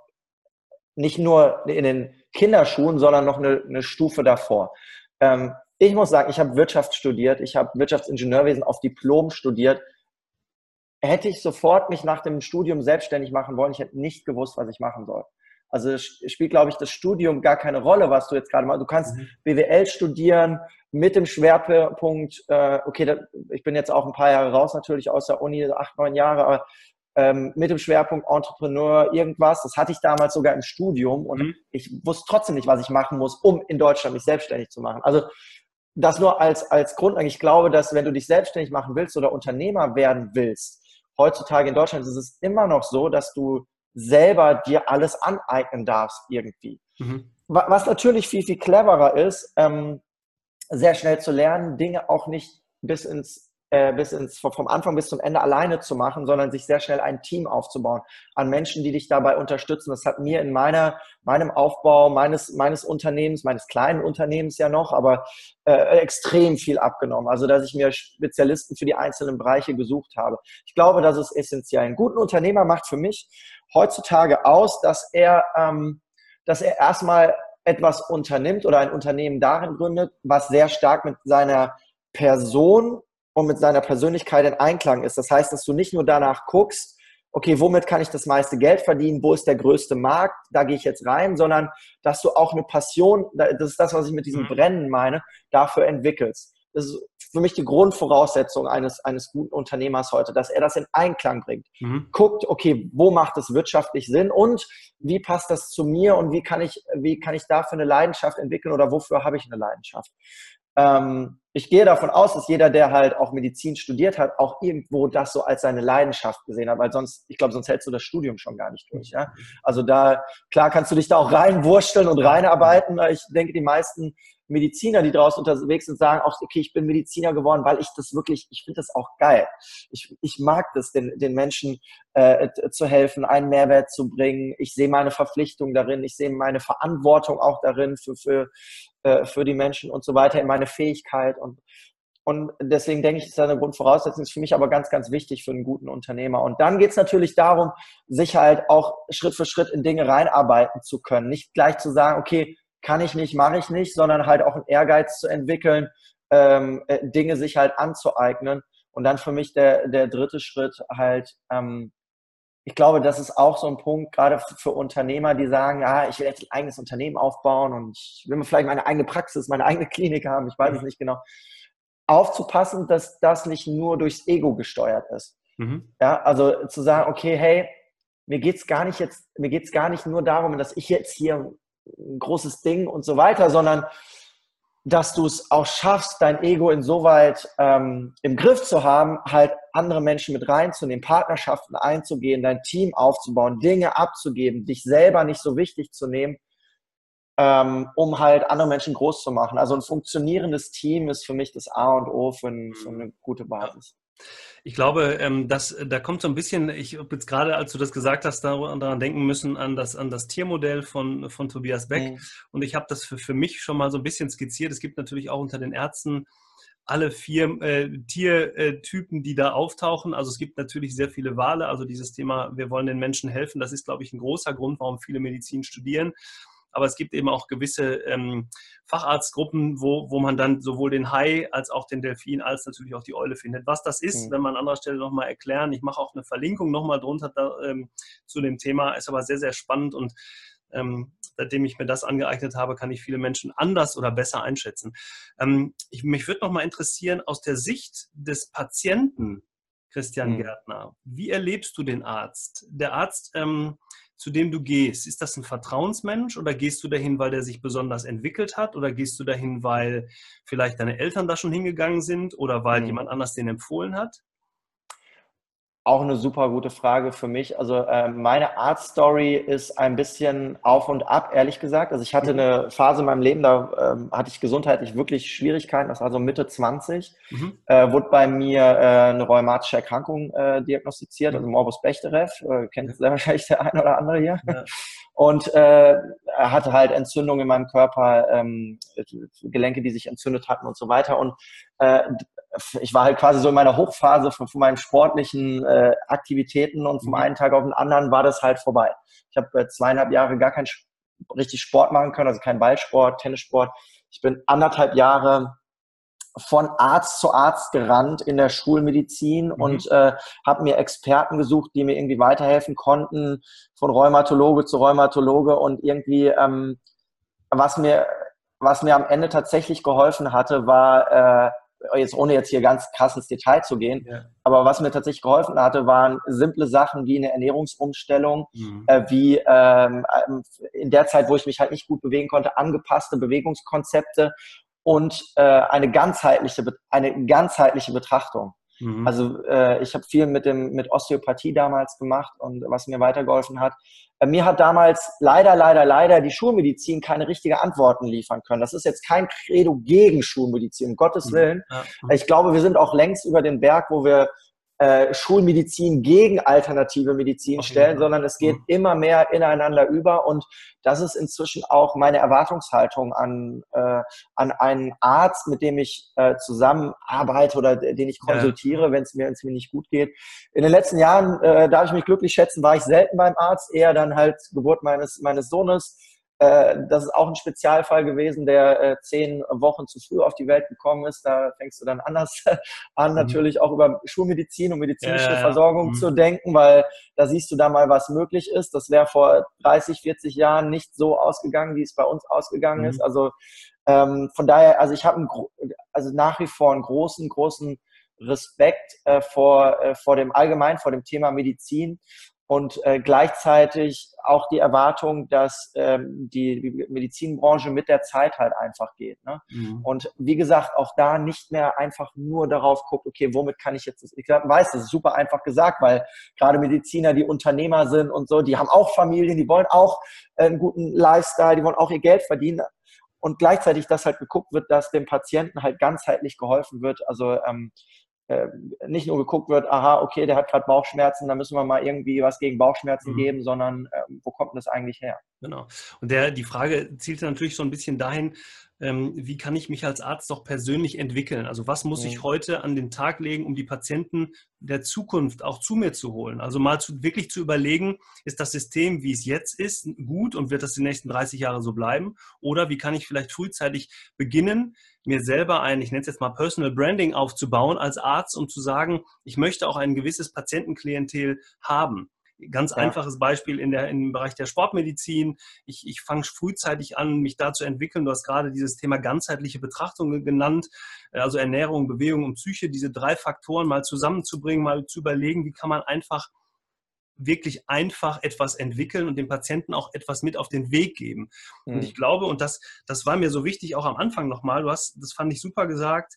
nicht nur in den Kinderschuhen, sondern noch eine, eine Stufe davor. Ähm, ich muss sagen, ich habe Wirtschaft studiert, ich habe Wirtschaftsingenieurwesen auf Diplom studiert hätte ich sofort mich nach dem Studium selbstständig machen wollen. Ich hätte nicht gewusst, was ich machen soll. Also es spielt, glaube ich, das Studium gar keine Rolle, was du jetzt gerade machst. Du kannst mhm. BWL studieren mit dem Schwerpunkt, äh, okay, da, ich bin jetzt auch ein paar Jahre raus natürlich aus der Uni, acht, neun Jahre, aber ähm, mit dem Schwerpunkt Entrepreneur, irgendwas. Das hatte ich damals sogar im Studium und mhm. ich wusste trotzdem nicht, was ich machen muss, um in Deutschland mich selbstständig zu machen. Also das nur als, als Grundlage. Ich glaube, dass wenn du dich selbstständig machen willst oder Unternehmer werden willst, heutzutage in Deutschland ist es immer noch so, dass du selber dir alles aneignen darfst irgendwie. Mhm. was natürlich viel, viel cleverer ist, ähm, sehr schnell zu lernen, Dinge auch nicht bis ins äh, bis ins, vom Anfang bis zum Ende alleine zu machen, sondern sich sehr schnell ein Team aufzubauen an Menschen, die dich dabei unterstützen. Das hat mir in meiner, meinem Aufbau meines, meines Unternehmens, meines kleinen Unternehmens ja noch, aber äh, extrem viel abgenommen. Also, dass ich mir Spezialisten für die einzelnen Bereiche gesucht habe. Ich glaube, das ist essentiell. Ein guter Unternehmer macht für mich heutzutage aus, dass er, ähm, dass er erstmal etwas unternimmt oder ein Unternehmen darin gründet, was sehr stark mit seiner Person und mit seiner Persönlichkeit in Einklang ist. Das heißt, dass du nicht nur danach guckst, okay, womit kann ich das meiste Geld verdienen, wo ist der größte Markt, da gehe ich jetzt rein, sondern dass du auch eine Passion, das ist das, was ich mit diesem mhm. Brennen meine, dafür entwickelst. Das ist für mich die Grundvoraussetzung eines, eines guten Unternehmers heute, dass er das in Einklang bringt. Mhm. Guckt, okay, wo macht es wirtschaftlich Sinn und wie passt das zu mir und wie kann ich, wie kann ich dafür eine Leidenschaft entwickeln oder wofür habe ich eine Leidenschaft? Ähm, ich gehe davon aus, dass jeder, der halt auch Medizin studiert hat, auch irgendwo das so als seine Leidenschaft gesehen hat, weil sonst, ich glaube, sonst hältst du das Studium schon gar nicht durch. Ja? Also da, klar kannst du dich da auch reinwursteln und reinarbeiten. Ich denke, die meisten Mediziner, die draußen unterwegs sind, sagen auch, okay, ich bin Mediziner geworden, weil ich das wirklich, ich finde das auch geil. Ich, ich mag das, den, den Menschen äh, zu helfen, einen Mehrwert zu bringen. Ich sehe meine Verpflichtung darin, ich sehe meine Verantwortung auch darin für, für, äh, für die Menschen und so weiter, in meine Fähigkeit und und deswegen denke ich, ist das eine Grundvoraussetzung, ist für mich aber ganz, ganz wichtig für einen guten Unternehmer. Und dann geht es natürlich darum, sich halt auch Schritt für Schritt in Dinge reinarbeiten zu können. Nicht gleich zu sagen, okay, kann ich nicht, mache ich nicht, sondern halt auch einen Ehrgeiz zu entwickeln, ähm, äh, Dinge sich halt anzueignen. Und dann für mich der, der dritte Schritt halt, ähm, ich glaube, das ist auch so ein Punkt, gerade für Unternehmer, die sagen, ah, ich will jetzt ein eigenes Unternehmen aufbauen und ich will mir vielleicht meine eigene Praxis, meine eigene Klinik haben, ich weiß es nicht genau. Aufzupassen, dass das nicht nur durchs Ego gesteuert ist. Mhm. Ja, also zu sagen, okay, hey, mir geht's gar nicht jetzt, mir geht's gar nicht nur darum, dass ich jetzt hier ein großes Ding und so weiter, sondern dass du es auch schaffst, dein Ego insoweit ähm, im Griff zu haben, halt andere Menschen mit reinzunehmen, Partnerschaften einzugehen, dein Team aufzubauen, Dinge abzugeben, dich selber nicht so wichtig zu nehmen, ähm, um halt andere Menschen groß zu machen. Also ein funktionierendes Team ist für mich das A und O für, ein, für eine gute Basis. Ich glaube, ähm, dass, da kommt so ein bisschen, ich habe jetzt gerade, als du das gesagt hast, daran denken müssen, an das, an das Tiermodell von, von Tobias Beck. Mhm. Und ich habe das für, für mich schon mal so ein bisschen skizziert. Es gibt natürlich auch unter den Ärzten alle vier äh, Tiertypen, die da auftauchen. Also es gibt natürlich sehr viele Wale. Also dieses Thema, wir wollen den Menschen helfen, das ist, glaube ich, ein großer Grund, warum viele Medizin studieren aber es gibt eben auch gewisse ähm, Facharztgruppen, wo, wo man dann sowohl den Hai als auch den Delfin als natürlich auch die Eule findet. Was das ist, mhm. wenn man an anderer Stelle nochmal erklären. Ich mache auch eine Verlinkung nochmal drunter da, ähm, zu dem Thema, ist aber sehr, sehr spannend und ähm, seitdem ich mir das angeeignet habe, kann ich viele Menschen anders oder besser einschätzen. Ähm, ich, mich würde nochmal interessieren, aus der Sicht des Patienten, Christian mhm. Gärtner, wie erlebst du den Arzt? Der Arzt ähm, zu dem du gehst, ist das ein Vertrauensmensch oder gehst du dahin, weil der sich besonders entwickelt hat oder gehst du dahin, weil vielleicht deine Eltern da schon hingegangen sind oder weil mhm. jemand anders den empfohlen hat? Auch eine super gute Frage für mich. Also äh, meine Art Story ist ein bisschen auf und ab, ehrlich gesagt. Also ich hatte mhm. eine Phase in meinem Leben, da ähm, hatte ich gesundheitlich wirklich Schwierigkeiten. Das war so Mitte 20. Mhm. Äh, wurde bei mir äh, eine rheumatische Erkrankung äh, diagnostiziert, also Morbus Bechterew. Äh, kennt sehr wahrscheinlich der eine oder andere hier. Ja. Und äh, er hatte halt Entzündungen in meinem Körper, ähm, Gelenke, die sich entzündet hatten und so weiter. Und äh, ich war halt quasi so in meiner Hochphase von, von meinen sportlichen äh, Aktivitäten und vom mhm. einen Tag auf den anderen war das halt vorbei. Ich habe äh, zweieinhalb Jahre gar keinen richtig Sport machen können, also kein Ballsport, Tennissport. Ich bin anderthalb Jahre von Arzt zu Arzt gerannt in der Schulmedizin mhm. und äh, habe mir Experten gesucht, die mir irgendwie weiterhelfen konnten, von Rheumatologe zu Rheumatologe und irgendwie ähm, was mir was mir am Ende tatsächlich geholfen hatte, war äh, jetzt ohne jetzt hier ganz krass ins Detail zu gehen, ja. aber was mir tatsächlich geholfen hatte, waren simple Sachen wie eine Ernährungsumstellung, mhm. äh, wie ähm, in der Zeit, wo ich mich halt nicht gut bewegen konnte, angepasste Bewegungskonzepte und äh, eine ganzheitliche eine ganzheitliche Betrachtung. Mhm. Also äh, ich habe viel mit dem mit Osteopathie damals gemacht und was mir weitergeholfen hat. Mir hat damals leider, leider, leider die Schulmedizin keine richtigen Antworten liefern können. Das ist jetzt kein Credo gegen Schulmedizin, um Gottes mhm. Willen. Ich glaube, wir sind auch längst über den Berg, wo wir äh, Schulmedizin gegen alternative Medizin stellen, sondern es geht mhm. immer mehr ineinander über und das ist inzwischen auch meine Erwartungshaltung an, äh, an einen Arzt, mit dem ich äh, zusammenarbeite oder den ich konsultiere, ja. wenn es mir, mir nicht gut geht. In den letzten Jahren, äh, darf ich mich glücklich schätzen, war ich selten beim Arzt, eher dann halt Geburt meines, meines Sohnes das ist auch ein Spezialfall gewesen, der äh, zehn Wochen zu früh auf die Welt gekommen ist. Da fängst du dann anders an, mhm. natürlich auch über Schulmedizin und medizinische ja, Versorgung mhm. zu denken, weil da siehst du da mal, was möglich ist. Das wäre vor 30, 40 Jahren nicht so ausgegangen, wie es bei uns ausgegangen mhm. ist. Also ähm, von daher, also ich habe also nach wie vor einen großen, großen Respekt äh, vor, äh, vor dem allgemein, vor dem Thema Medizin und äh, gleichzeitig auch die Erwartung, dass ähm, die Medizinbranche mit der Zeit halt einfach geht. Ne? Mhm. Und wie gesagt, auch da nicht mehr einfach nur darauf guckt, okay, womit kann ich jetzt, ich weiß, das ist super einfach gesagt, weil gerade Mediziner, die Unternehmer sind und so, die haben auch Familien, die wollen auch äh, einen guten Lifestyle, die wollen auch ihr Geld verdienen. Und gleichzeitig, dass halt geguckt wird, dass dem Patienten halt ganzheitlich geholfen wird. Also ähm, äh, nicht nur geguckt wird, aha, okay, der hat gerade Bauchschmerzen, da müssen wir mal irgendwie was gegen Bauchschmerzen mhm. geben, sondern äh, wo kommt das eigentlich her? Genau. Und der, die Frage zielte natürlich so ein bisschen dahin, ähm, wie kann ich mich als Arzt doch persönlich entwickeln? Also was muss ich mhm. heute an den Tag legen, um die Patienten der Zukunft auch zu mir zu holen? Also mal zu, wirklich zu überlegen, ist das System, wie es jetzt ist, gut und wird das die nächsten 30 Jahre so bleiben? Oder wie kann ich vielleicht frühzeitig beginnen, mir selber ein, ich nenne es jetzt mal Personal Branding aufzubauen als Arzt, um zu sagen, ich möchte auch ein gewisses Patientenklientel haben. Ganz ja. einfaches Beispiel in der, im Bereich der Sportmedizin. Ich, ich fange frühzeitig an, mich da zu entwickeln. Du hast gerade dieses Thema ganzheitliche Betrachtung genannt, also Ernährung, Bewegung und Psyche, diese drei Faktoren mal zusammenzubringen, mal zu überlegen, wie kann man einfach wirklich einfach etwas entwickeln und dem Patienten auch etwas mit auf den Weg geben. Mhm. Und ich glaube, und das, das war mir so wichtig auch am Anfang nochmal, du hast, das fand ich super gesagt,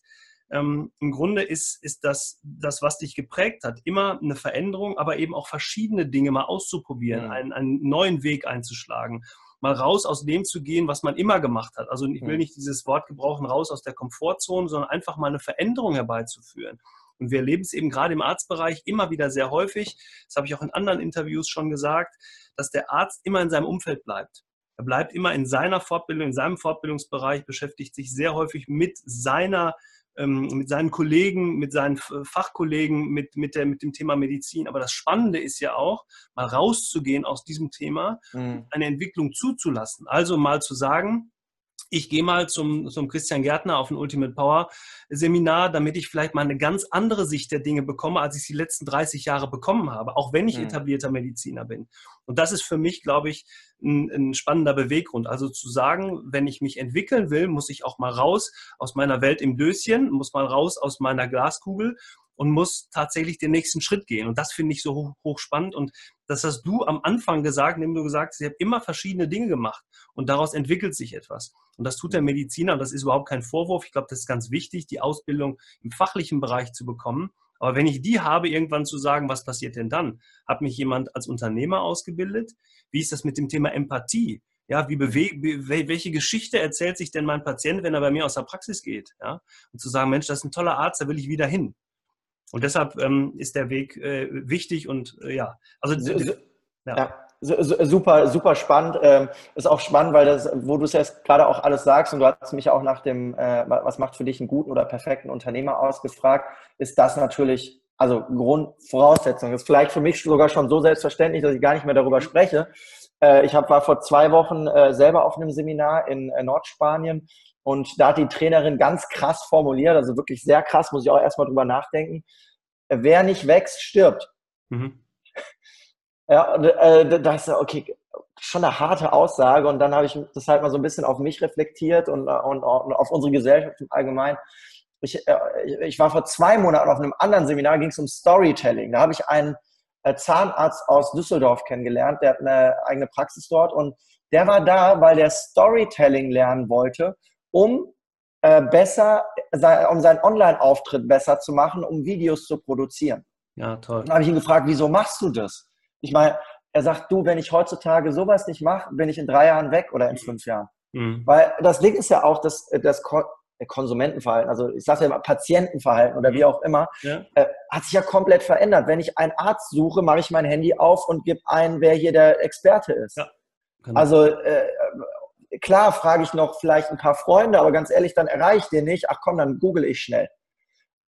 ähm, im Grunde ist, ist das, das, was dich geprägt hat, immer eine Veränderung, aber eben auch verschiedene Dinge mal auszuprobieren, mhm. einen, einen neuen Weg einzuschlagen mal raus aus dem zu gehen, was man immer gemacht hat. Also ich will nicht dieses Wort gebrauchen, raus aus der Komfortzone, sondern einfach mal eine Veränderung herbeizuführen. Und wir erleben es eben gerade im Arztbereich immer wieder sehr häufig, das habe ich auch in anderen Interviews schon gesagt, dass der Arzt immer in seinem Umfeld bleibt. Er bleibt immer in seiner Fortbildung, in seinem Fortbildungsbereich, beschäftigt sich sehr häufig mit seiner mit seinen Kollegen, mit seinen Fachkollegen, mit, mit, der, mit dem Thema Medizin. Aber das Spannende ist ja auch, mal rauszugehen aus diesem Thema, mhm. eine Entwicklung zuzulassen. Also mal zu sagen, ich gehe mal zum, zum Christian Gärtner auf ein Ultimate Power Seminar, damit ich vielleicht mal eine ganz andere Sicht der Dinge bekomme, als ich sie die letzten 30 Jahre bekommen habe, auch wenn ich mhm. etablierter Mediziner bin. Und das ist für mich, glaube ich, ein, ein, spannender Beweggrund. Also zu sagen, wenn ich mich entwickeln will, muss ich auch mal raus aus meiner Welt im Döschen, muss mal raus aus meiner Glaskugel und muss tatsächlich den nächsten Schritt gehen. Und das finde ich so hoch, hoch, spannend. Und das hast du am Anfang gesagt, indem du gesagt hast, ich habe immer verschiedene Dinge gemacht und daraus entwickelt sich etwas. Und das tut der Mediziner und das ist überhaupt kein Vorwurf. Ich glaube, das ist ganz wichtig, die Ausbildung im fachlichen Bereich zu bekommen. Aber wenn ich die habe, irgendwann zu sagen, was passiert denn dann? Hat mich jemand als Unternehmer ausgebildet? Wie ist das mit dem Thema Empathie? Ja, wie welche Geschichte erzählt sich denn mein Patient, wenn er bei mir aus der Praxis geht? Ja, und zu sagen, Mensch, das ist ein toller Arzt, da will ich wieder hin. Und deshalb ähm, ist der Weg äh, wichtig und äh, ja, also ja. ja. Super, super spannend. Ähm, ist auch spannend, weil das, wo du es jetzt gerade auch alles sagst und du hast mich auch nach dem, äh, was macht für dich einen guten oder perfekten Unternehmer ausgefragt, ist das natürlich, also Grundvoraussetzung. Ist vielleicht für mich sogar schon so selbstverständlich, dass ich gar nicht mehr darüber spreche. Äh, ich hab, war vor zwei Wochen äh, selber auf einem Seminar in äh, Nordspanien und da hat die Trainerin ganz krass formuliert, also wirklich sehr krass, muss ich auch erstmal drüber nachdenken. Wer nicht wächst, stirbt. Mhm. Ja, äh, da ist okay, schon eine harte Aussage. Und dann habe ich das halt mal so ein bisschen auf mich reflektiert und, und, und auf unsere Gesellschaft im Allgemeinen. Ich, äh, ich war vor zwei Monaten auf einem anderen Seminar, ging es um Storytelling. Da habe ich einen äh, Zahnarzt aus Düsseldorf kennengelernt, der hat eine eigene Praxis dort und der war da, weil der Storytelling lernen wollte um äh, besser um seinen Online-Auftritt besser zu machen, um Videos zu produzieren. Ja, toll. Dann habe ich ihn gefragt, wieso machst du das? Ich meine, er sagt, du, wenn ich heutzutage sowas nicht mache, bin ich in drei Jahren weg oder in fünf Jahren. Mhm. Weil das Ding ist ja auch, dass das Konsumentenverhalten, also ich sage ja immer Patientenverhalten oder wie auch immer, ja. äh, hat sich ja komplett verändert. Wenn ich einen Arzt suche, mache ich mein Handy auf und gebe ein, wer hier der Experte ist. Ja, genau. Also äh, klar frage ich noch vielleicht ein paar Freunde, aber ganz ehrlich, dann erreiche ich den nicht. Ach komm, dann google ich schnell.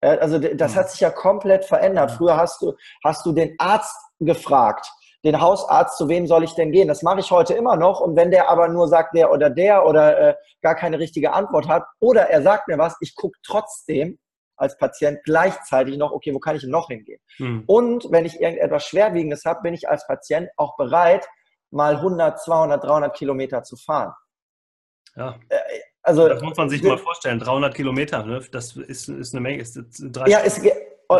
Äh, also das hat sich ja komplett verändert. Früher hast du, hast du den Arzt gefragt den Hausarzt, zu wem soll ich denn gehen? Das mache ich heute immer noch. Und wenn der aber nur sagt, der oder der oder äh, gar keine richtige Antwort hat, oder er sagt mir was, ich gucke trotzdem als Patient gleichzeitig noch, okay, wo kann ich denn noch hingehen? Hm. Und wenn ich irgendetwas Schwerwiegendes habe, bin ich als Patient auch bereit, mal 100, 200, 300 Kilometer zu fahren. Ja. Äh, also, das muss man sich mal vorstellen, 300 Kilometer, ne? das ist, ist eine Menge. Ist ja, es,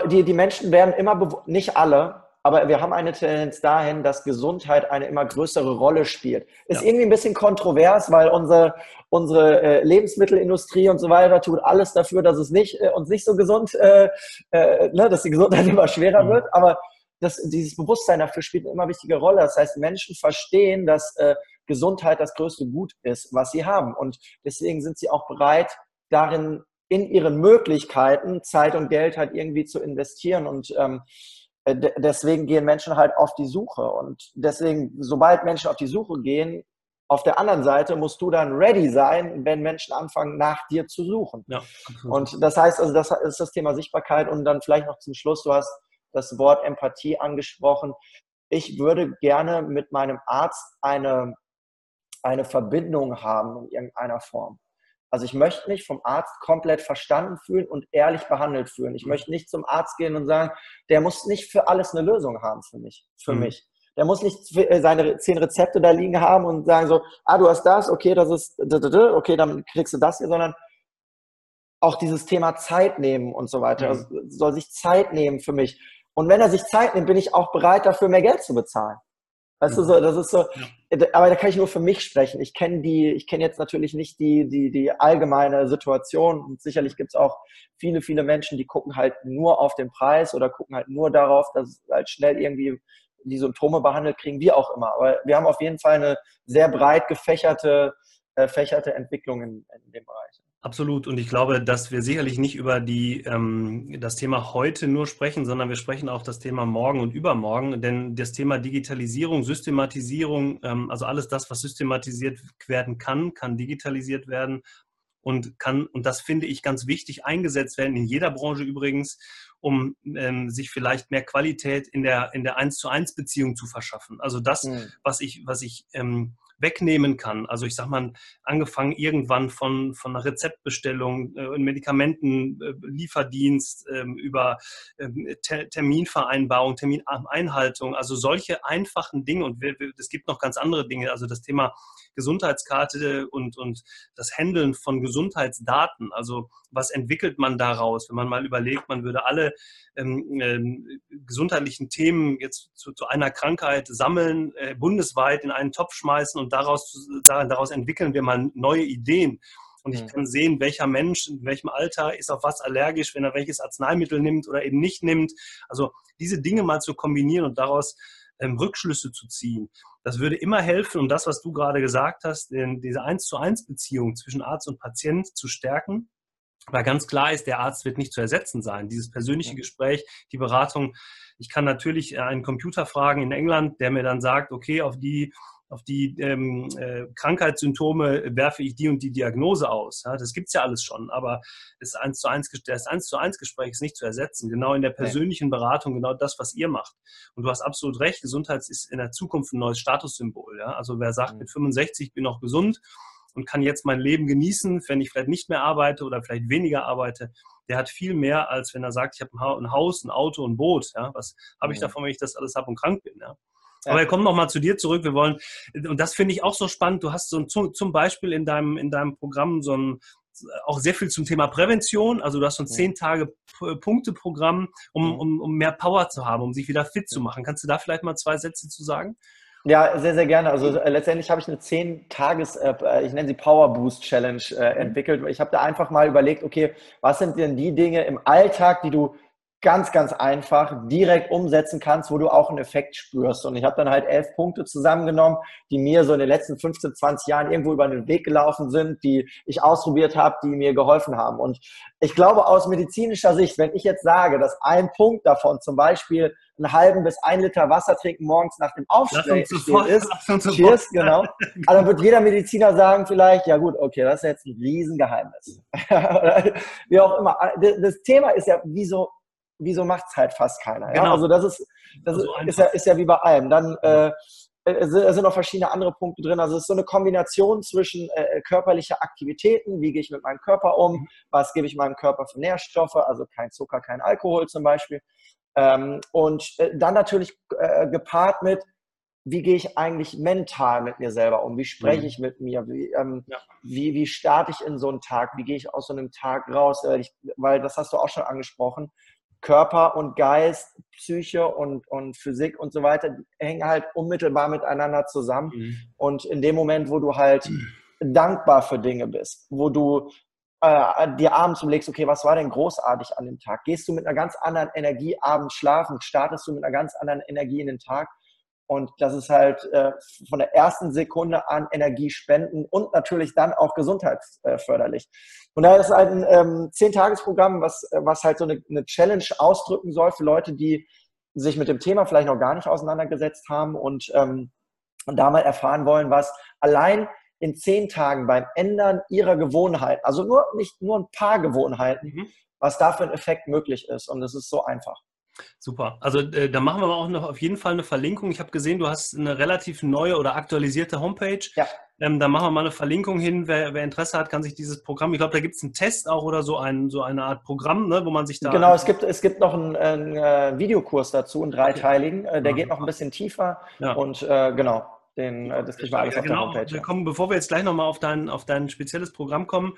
die, die Menschen werden immer, nicht alle, aber wir haben eine Tendenz dahin, dass Gesundheit eine immer größere Rolle spielt. Ist ja. irgendwie ein bisschen kontrovers, weil unsere, unsere äh, Lebensmittelindustrie und so weiter tut alles dafür, dass es nicht, äh, uns nicht so gesund, äh, äh, ne, dass die Gesundheit immer schwerer mhm. wird. Aber das, dieses Bewusstsein dafür spielt eine immer wichtige Rolle. Das heißt, Menschen verstehen, dass äh, Gesundheit das größte Gut ist, was sie haben. Und deswegen sind sie auch bereit, darin in ihren Möglichkeiten Zeit und Geld halt irgendwie zu investieren. Und ähm, äh, deswegen gehen Menschen halt auf die Suche. Und deswegen, sobald Menschen auf die Suche gehen, auf der anderen Seite musst du dann ready sein, wenn Menschen anfangen, nach dir zu suchen. Ja, und das heißt, also das ist das Thema Sichtbarkeit und dann vielleicht noch zum Schluss, du hast das Wort Empathie angesprochen. Ich würde gerne mit meinem Arzt eine, eine Verbindung haben in irgendeiner Form. Also ich möchte mich vom Arzt komplett verstanden fühlen und ehrlich behandelt fühlen. Ich mhm. möchte nicht zum Arzt gehen und sagen, der muss nicht für alles eine Lösung haben für mich. Für mhm. mich. Der muss nicht äh, seine zehn Rezepte da liegen haben und sagen so, ah, du hast das, okay, das ist, okay, dann kriegst du das hier, sondern auch dieses Thema Zeit nehmen und so weiter. Mhm. Also soll sich Zeit nehmen für mich. Und wenn er sich Zeit nimmt, bin ich auch bereit dafür, mehr Geld zu bezahlen. Weißt du, so, das ist so, aber da kann ich nur für mich sprechen. Ich kenne die, ich kenne jetzt natürlich nicht die, die, die allgemeine Situation und sicherlich gibt es auch viele, viele Menschen, die gucken halt nur auf den Preis oder gucken halt nur darauf, dass halt schnell irgendwie die Symptome behandelt kriegen, wie auch immer. Aber wir haben auf jeden Fall eine sehr breit gefächerte, äh, fächerte Entwicklung in, in dem Bereich. Absolut. Und ich glaube, dass wir sicherlich nicht über die, ähm, das Thema heute nur sprechen, sondern wir sprechen auch das Thema morgen und übermorgen. Denn das Thema Digitalisierung, Systematisierung, ähm, also alles das, was systematisiert werden kann, kann digitalisiert werden und kann, und das finde ich ganz wichtig, eingesetzt werden, in jeder Branche übrigens, um ähm, sich vielleicht mehr Qualität in der, in der 1 zu 1 Beziehung zu verschaffen. Also das, mhm. was ich, was ich ähm, wegnehmen kann. Also ich sage mal, angefangen irgendwann von, von einer Rezeptbestellung, äh, Medikamentenlieferdienst, äh, ähm, über ähm, Ter Terminvereinbarung, Termineinhaltung, also solche einfachen Dinge. Und es gibt noch ganz andere Dinge. Also das Thema Gesundheitskarte und, und das Handeln von Gesundheitsdaten. Also was entwickelt man daraus, wenn man mal überlegt, man würde alle ähm, ähm, gesundheitlichen Themen jetzt zu, zu einer Krankheit sammeln, äh, bundesweit in einen Topf schmeißen und daraus, daraus entwickeln wir mal neue Ideen. Und ich kann sehen, welcher Mensch in welchem Alter ist auf was allergisch, wenn er welches Arzneimittel nimmt oder eben nicht nimmt. Also diese Dinge mal zu kombinieren und daraus ähm, Rückschlüsse zu ziehen. Das würde immer helfen, um das, was du gerade gesagt hast, diese eins zu eins Beziehung zwischen Arzt und Patient zu stärken. Weil ganz klar ist, der Arzt wird nicht zu ersetzen sein. Dieses persönliche Gespräch, die Beratung. Ich kann natürlich einen Computer fragen in England, der mir dann sagt, okay, auf die auf die ähm, äh, Krankheitssymptome werfe ich die und die Diagnose aus. Ja, das gibt es ja alles schon, aber das 1 zu 1, das 1 zu 1 Gespräch ist nicht zu ersetzen. Genau in der persönlichen Beratung, genau das, was ihr macht. Und du hast absolut recht, Gesundheit ist in der Zukunft ein neues Statussymbol. Ja? Also wer sagt, mhm. mit 65 bin ich noch gesund und kann jetzt mein Leben genießen, wenn ich vielleicht nicht mehr arbeite oder vielleicht weniger arbeite, der hat viel mehr, als wenn er sagt, ich habe ein Haus, ein Auto, ein Boot. Ja? Was habe ich mhm. davon, wenn ich das alles habe und krank bin? Ja? Aber wir kommen nochmal zu dir zurück. Wir wollen, und das finde ich auch so spannend. Du hast so ein, zum Beispiel in deinem, in deinem Programm so ein, auch sehr viel zum Thema Prävention. Also du hast so ein zehn Tage Punkte-Programm, um, um, um mehr Power zu haben, um sich wieder fit zu machen. Kannst du da vielleicht mal zwei Sätze zu sagen? Ja, sehr, sehr gerne. Also äh, letztendlich habe ich eine 10-Tages, äh, ich nenne sie Power Boost Challenge äh, entwickelt. Ich habe da einfach mal überlegt, okay, was sind denn die Dinge im Alltag, die du ganz, ganz einfach direkt umsetzen kannst, wo du auch einen Effekt spürst. Und ich habe dann halt elf Punkte zusammengenommen, die mir so in den letzten 15, 20 Jahren irgendwo über den Weg gelaufen sind, die ich ausprobiert habe, die mir geholfen haben. Und ich glaube aus medizinischer Sicht, wenn ich jetzt sage, dass ein Punkt davon zum Beispiel einen halben bis ein Liter Wasser trinken morgens nach dem Aufstehen ist, cheers, genau. Aber dann wird jeder Mediziner sagen vielleicht, ja gut, okay, das ist jetzt ein Riesengeheimnis. Wie auch immer. Das Thema ist ja, wieso wieso macht es halt fast keiner? Ja? Genau. Also das ist, das also ist, ja, ist ja wie bei allem. Dann äh, äh sind noch verschiedene andere Punkte drin. Also es ist so eine Kombination zwischen äh, körperlicher Aktivitäten, wie gehe ich mit meinem Körper um, mhm. was gebe ich meinem Körper für Nährstoffe, also kein Zucker, kein Alkohol zum Beispiel. Ähm, und äh, dann natürlich äh, gepaart mit, wie gehe ich eigentlich mental mit mir selber um? Wie spreche mhm. ich mit mir? Wie, ähm, ja. wie, wie starte ich in so einen Tag? Wie gehe ich aus so einem Tag raus? Ich, weil das hast du auch schon angesprochen. Körper und Geist, Psyche und, und Physik und so weiter hängen halt unmittelbar miteinander zusammen. Mhm. Und in dem Moment, wo du halt mhm. dankbar für Dinge bist, wo du äh, dir abends überlegst, okay, was war denn großartig an dem Tag? Gehst du mit einer ganz anderen Energie abends schlafen? Startest du mit einer ganz anderen Energie in den Tag? Und das ist halt äh, von der ersten Sekunde an Energie spenden und natürlich dann auch gesundheitsförderlich. Und da ist halt ein ähm, Zehn-Tages-Programm, was, was halt so eine, eine Challenge ausdrücken soll für Leute, die sich mit dem Thema vielleicht noch gar nicht auseinandergesetzt haben und, ähm, und da mal erfahren wollen, was allein in zehn Tagen beim Ändern ihrer Gewohnheiten, also nur nicht nur ein paar Gewohnheiten, mhm. was da für ein Effekt möglich ist. Und es ist so einfach. Super. Also äh, da machen wir auch noch auf jeden Fall eine Verlinkung. Ich habe gesehen, du hast eine relativ neue oder aktualisierte Homepage. Ja. Ähm, da machen wir mal eine Verlinkung hin. Wer, wer Interesse hat, kann sich dieses Programm, ich glaube, da gibt es einen Test auch oder so, ein, so eine Art Programm, ne, wo man sich da. Genau, es gibt, es gibt noch einen, einen äh, Videokurs dazu, einen dreiteiligen. Äh, der ja. geht noch ein bisschen tiefer. Ja. Und äh, genau, den, äh, das kriegen wir alles ja, auf genau. der Homepage. Wir kommen, bevor wir jetzt gleich nochmal auf dein, auf dein spezielles Programm kommen,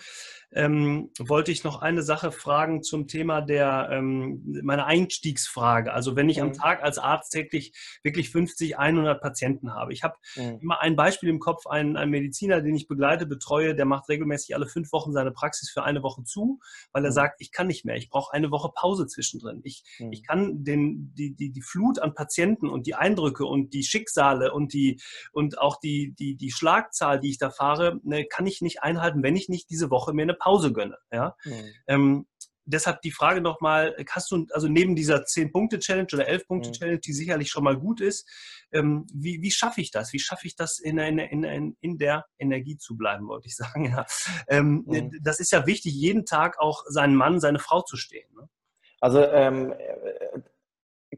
ähm, wollte ich noch eine Sache fragen zum Thema der, ähm, meiner Einstiegsfrage. Also wenn ich mhm. am Tag als Arzt täglich wirklich 50, 100 Patienten habe. Ich habe mhm. immer ein Beispiel im Kopf, ein, ein Mediziner, den ich begleite, betreue, der macht regelmäßig alle fünf Wochen seine Praxis für eine Woche zu, weil er mhm. sagt, ich kann nicht mehr, ich brauche eine Woche Pause zwischendrin. Ich, mhm. ich kann den, die, die, die Flut an Patienten und die Eindrücke und die Schicksale und, die, und auch die, die, die Schlagzahl, die ich da fahre, ne, kann ich nicht einhalten, wenn ich nicht diese Woche mir eine Pause gönne. Ja? Mhm. Ähm, deshalb die Frage nochmal, hast du, also neben dieser 10-Punkte-Challenge oder 11-Punkte-Challenge, die sicherlich schon mal gut ist, ähm, wie, wie schaffe ich das? Wie schaffe ich das, in, in, in, in der Energie zu bleiben, wollte ich sagen. Ja. Ähm, mhm. Das ist ja wichtig, jeden Tag auch seinen Mann, seine Frau zu stehen. Ne? Also ähm,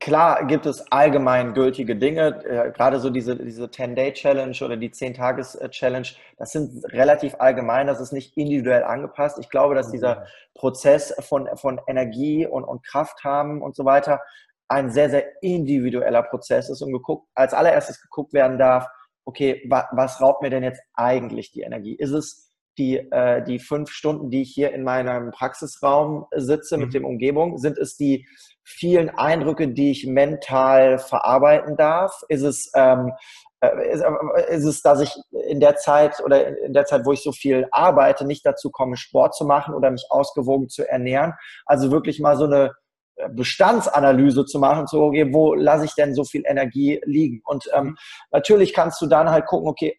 Klar gibt es allgemein gültige Dinge, äh, gerade so diese, diese 10-Day-Challenge oder die 10-Tages-Challenge, das sind relativ allgemein, das ist nicht individuell angepasst. Ich glaube, dass dieser Prozess von, von Energie und, und Kraft haben und so weiter ein sehr, sehr individueller Prozess ist und geguckt, als allererstes geguckt werden darf, okay, wa, was raubt mir denn jetzt eigentlich die Energie? Ist es die, äh, die fünf Stunden, die ich hier in meinem Praxisraum sitze mhm. mit dem Umgebung? Sind es die vielen Eindrücke, die ich mental verarbeiten darf? Ist es, ähm, äh, ist, äh, ist, es, dass ich in der Zeit oder in der Zeit, wo ich so viel arbeite, nicht dazu komme, Sport zu machen oder mich ausgewogen zu ernähren? Also wirklich mal so eine äh, Bestandsanalyse zu machen, zu okay, wo lasse ich denn so viel Energie liegen? Und ähm, mhm. natürlich kannst du dann halt gucken, okay,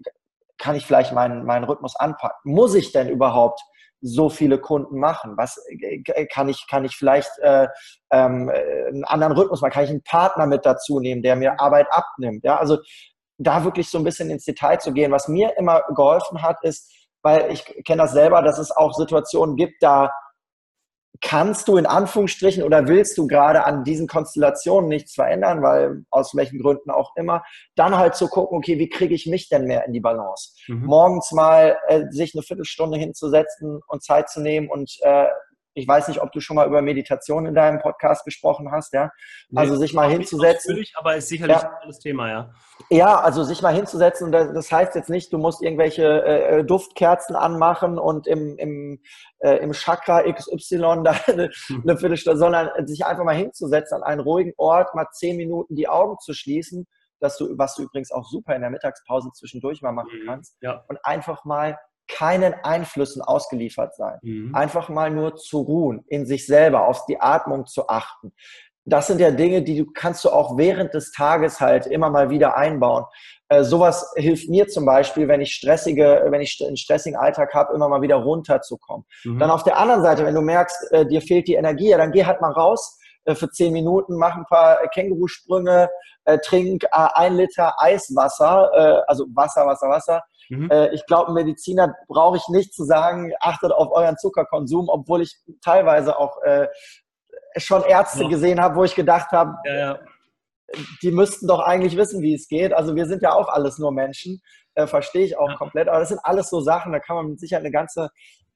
kann ich vielleicht meinen, meinen Rhythmus anpacken? Muss ich denn überhaupt so viele Kunden machen? Was äh, kann ich, kann ich vielleicht äh, ähm, einen anderen Rhythmus machen? Kann ich einen Partner mit dazu nehmen, der mir Arbeit abnimmt? Ja, also da wirklich so ein bisschen ins Detail zu gehen. Was mir immer geholfen hat, ist, weil ich kenne das selber, dass es auch Situationen gibt, da kannst du in Anführungsstrichen oder willst du gerade an diesen Konstellationen nichts verändern, weil aus welchen Gründen auch immer, dann halt zu gucken, okay, wie kriege ich mich denn mehr in die Balance? Mhm. Morgens mal äh, sich eine Viertelstunde hinzusetzen und Zeit zu nehmen und äh, ich weiß nicht, ob du schon mal über Meditation in deinem Podcast gesprochen hast, ja. Nee, also sich mal hinzusetzen. Natürlich, aber ist sicherlich ja. ein tolles Thema, ja. Ja, also sich mal hinzusetzen, das heißt jetzt nicht, du musst irgendwelche äh, Duftkerzen anmachen und im, im, äh, im Chakra XY da eine, eine Viertelstunde, sondern sich einfach mal hinzusetzen an einen ruhigen Ort, mal zehn Minuten die Augen zu schließen dass du, was du übrigens auch super in der Mittagspause zwischendurch mal machen mhm. kannst, ja. und einfach mal keinen Einflüssen ausgeliefert sein. Mhm. Einfach mal nur zu ruhen, in sich selber, auf die Atmung zu achten. Das sind ja Dinge, die du kannst du auch während des Tages halt immer mal wieder einbauen. Äh, sowas hilft mir zum Beispiel, wenn ich stressige, wenn ich einen stressigen Alltag habe, immer mal wieder runterzukommen. Mhm. Dann auf der anderen Seite, wenn du merkst, äh, dir fehlt die Energie, ja, dann geh halt mal raus äh, für zehn Minuten, mach ein paar Kängurusprünge, äh, trink äh, ein Liter Eiswasser, äh, also Wasser, Wasser, Wasser Mhm. Äh, ich glaube, Mediziner brauche ich nicht zu sagen, achtet auf euren Zuckerkonsum, obwohl ich teilweise auch äh, schon Ärzte ja. gesehen habe, wo ich gedacht habe, ja, ja. die müssten doch eigentlich wissen, wie es geht. Also wir sind ja auch alles nur Menschen, äh, verstehe ich auch komplett. Aber das sind alles so Sachen, da kann man mit Sicherheit eine ganze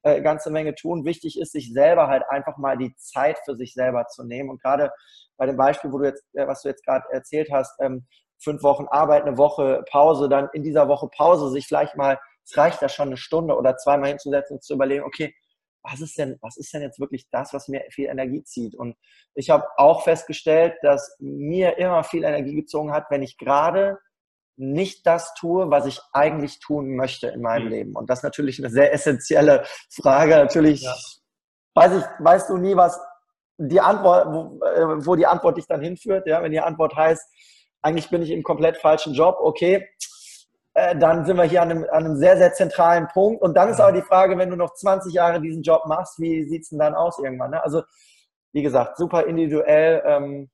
äh, ganze Menge tun. Wichtig ist, sich selber halt einfach mal die Zeit für sich selber zu nehmen. Und gerade bei dem Beispiel, wo du jetzt, äh, was du jetzt gerade erzählt hast, ähm, fünf Wochen Arbeit, eine Woche Pause, dann in dieser Woche Pause sich vielleicht mal, es reicht ja schon eine Stunde oder zweimal hinzusetzen und zu überlegen, okay, was ist denn, was ist denn jetzt wirklich das, was mir viel Energie zieht? Und ich habe auch festgestellt, dass mir immer viel Energie gezogen hat, wenn ich gerade nicht das tue, was ich eigentlich tun möchte in meinem mhm. Leben. Und das ist natürlich eine sehr essentielle Frage. Natürlich ja. weiß ich, weißt du nie, was die Antwort, wo, äh, wo die Antwort dich dann hinführt. Ja, wenn die Antwort heißt, eigentlich bin ich im komplett falschen Job, okay, äh, dann sind wir hier an einem, an einem, sehr, sehr zentralen Punkt. Und dann ist aber die Frage, wenn du noch 20 Jahre diesen Job machst, wie sieht es denn dann aus irgendwann? Ne? Also, wie gesagt, super individuell. Ähm,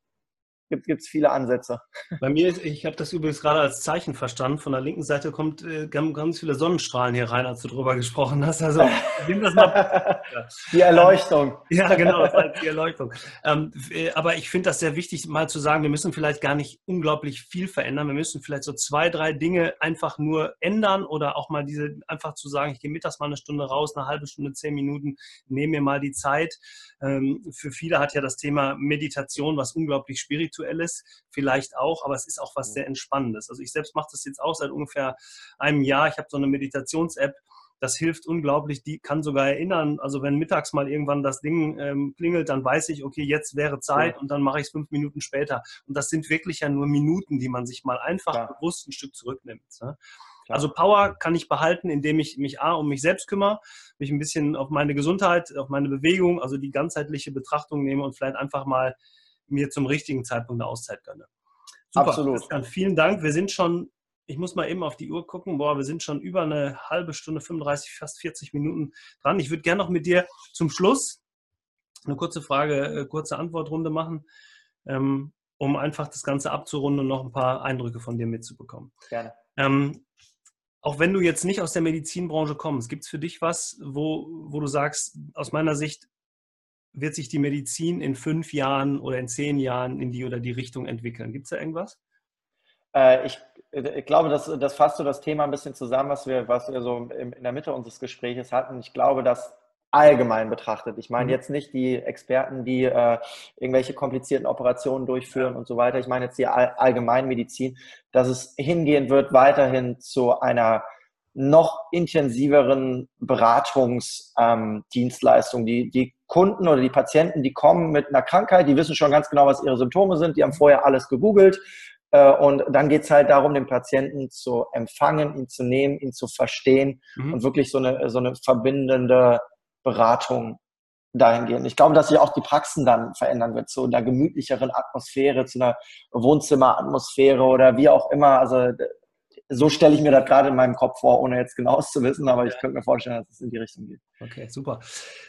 gibt es viele Ansätze. Bei mir, ist, ich habe das übrigens gerade als Zeichen verstanden. Von der linken Seite kommt äh, ganz viele Sonnenstrahlen hier rein, als du drüber gesprochen hast. Also nimm das mal. die Erleuchtung. ja, genau, das heißt die Erleuchtung. Ähm, äh, aber ich finde das sehr wichtig, mal zu sagen, wir müssen vielleicht gar nicht unglaublich viel verändern. Wir müssen vielleicht so zwei, drei Dinge einfach nur ändern oder auch mal diese, einfach zu sagen, ich gehe mittags mal eine Stunde raus, eine halbe Stunde, zehn Minuten, nehme mir mal die Zeit. Ähm, für viele hat ja das Thema Meditation was unglaublich spirituell Spirituelles vielleicht auch, aber es ist auch was sehr Entspannendes. Also ich selbst mache das jetzt auch seit ungefähr einem Jahr. Ich habe so eine Meditations-App, das hilft unglaublich. Die kann sogar erinnern, also wenn mittags mal irgendwann das Ding ähm, klingelt, dann weiß ich, okay, jetzt wäre Zeit und dann mache ich es fünf Minuten später. Und das sind wirklich ja nur Minuten, die man sich mal einfach ja. bewusst ein Stück zurücknimmt. Ne? Also Power kann ich behalten, indem ich mich A, um mich selbst kümmere, mich ein bisschen auf meine Gesundheit, auf meine Bewegung, also die ganzheitliche Betrachtung nehme und vielleicht einfach mal mir zum richtigen Zeitpunkt eine Auszeit gönne. Super, Absolut. Christian, vielen Dank. Wir sind schon, ich muss mal eben auf die Uhr gucken, boah, wir sind schon über eine halbe Stunde, 35, fast 40 Minuten dran. Ich würde gerne noch mit dir zum Schluss eine kurze Frage, äh, kurze Antwortrunde machen, ähm, um einfach das Ganze abzurunden und noch ein paar Eindrücke von dir mitzubekommen. Gerne. Ähm, auch wenn du jetzt nicht aus der Medizinbranche kommst, gibt es für dich was, wo, wo du sagst, aus meiner Sicht, wird sich die Medizin in fünf Jahren oder in zehn Jahren in die oder die Richtung entwickeln? Gibt es da irgendwas? Äh, ich, ich, glaube, das, das fasst so das Thema ein bisschen zusammen, was wir, was wir so in der Mitte unseres Gesprächs hatten. Ich glaube, dass allgemein betrachtet. Ich meine mhm. jetzt nicht die Experten, die äh, irgendwelche komplizierten Operationen durchführen und so weiter. Ich meine jetzt die All Allgemeinmedizin, dass es hingehen wird weiterhin zu einer noch intensiveren Beratungsdienstleistung. Ähm, die, die Kunden oder die Patienten, die kommen mit einer Krankheit, die wissen schon ganz genau, was ihre Symptome sind, die haben vorher alles gegoogelt. Äh, und dann geht es halt darum, den Patienten zu empfangen, ihn zu nehmen, ihn zu verstehen mhm. und wirklich so eine, so eine verbindende Beratung dahingehend. Ich glaube, dass sich auch die Praxen dann verändern wird, zu einer gemütlicheren Atmosphäre, zu einer Wohnzimmeratmosphäre oder wie auch immer. Also so stelle ich mir das gerade in meinem Kopf vor, ohne jetzt genau zu wissen, aber ich könnte mir vorstellen, dass es in die Richtung geht. Okay, super.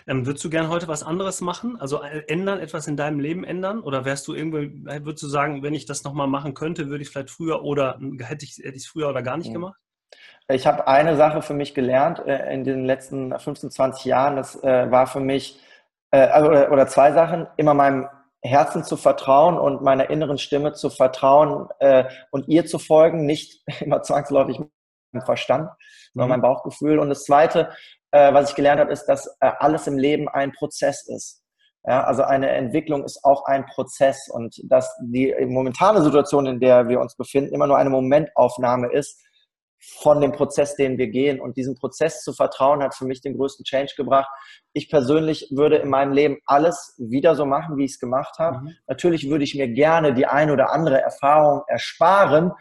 Ähm, würdest du gerne heute was anderes machen? Also äh, ändern, etwas in deinem Leben ändern? Oder wärst du irgendwie, äh, würdest du sagen, wenn ich das nochmal machen könnte, würde ich vielleicht früher oder hätte ich es früher oder gar nicht mhm. gemacht? Ich habe eine Sache für mich gelernt äh, in den letzten 15, 20 Jahren. Das war für mich, also, oder zwei Sachen, immer meinem Herzen zu vertrauen und meiner inneren Stimme zu vertrauen äh, und ihr zu folgen, nicht immer zwangsläufig mit Verstand, sondern mhm. mein Bauchgefühl. Und das Zweite, äh, was ich gelernt habe, ist, dass äh, alles im Leben ein Prozess ist. Ja, also eine Entwicklung ist auch ein Prozess und dass die momentane Situation, in der wir uns befinden, immer nur eine Momentaufnahme ist, von dem Prozess, den wir gehen. Und diesen Prozess zu vertrauen, hat für mich den größten Change gebracht. Ich persönlich würde in meinem Leben alles wieder so machen, wie ich es gemacht habe. Mhm. Natürlich würde ich mir gerne die eine oder andere Erfahrung ersparen,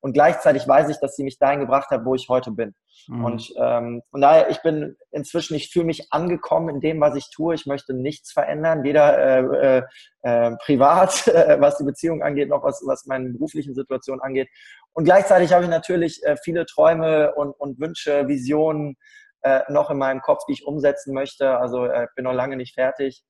Und gleichzeitig weiß ich, dass sie mich dahin gebracht hat, wo ich heute bin. Mhm. Und ähm, von daher, ich bin inzwischen, ich fühle mich angekommen in dem, was ich tue. Ich möchte nichts verändern, weder äh, äh, äh privat, äh, was die Beziehung angeht, noch was, was meine beruflichen Situation angeht. Und gleichzeitig habe ich natürlich äh, viele Träume und, und Wünsche, Visionen äh, noch in meinem Kopf, die ich umsetzen möchte. Also äh, bin noch lange nicht fertig.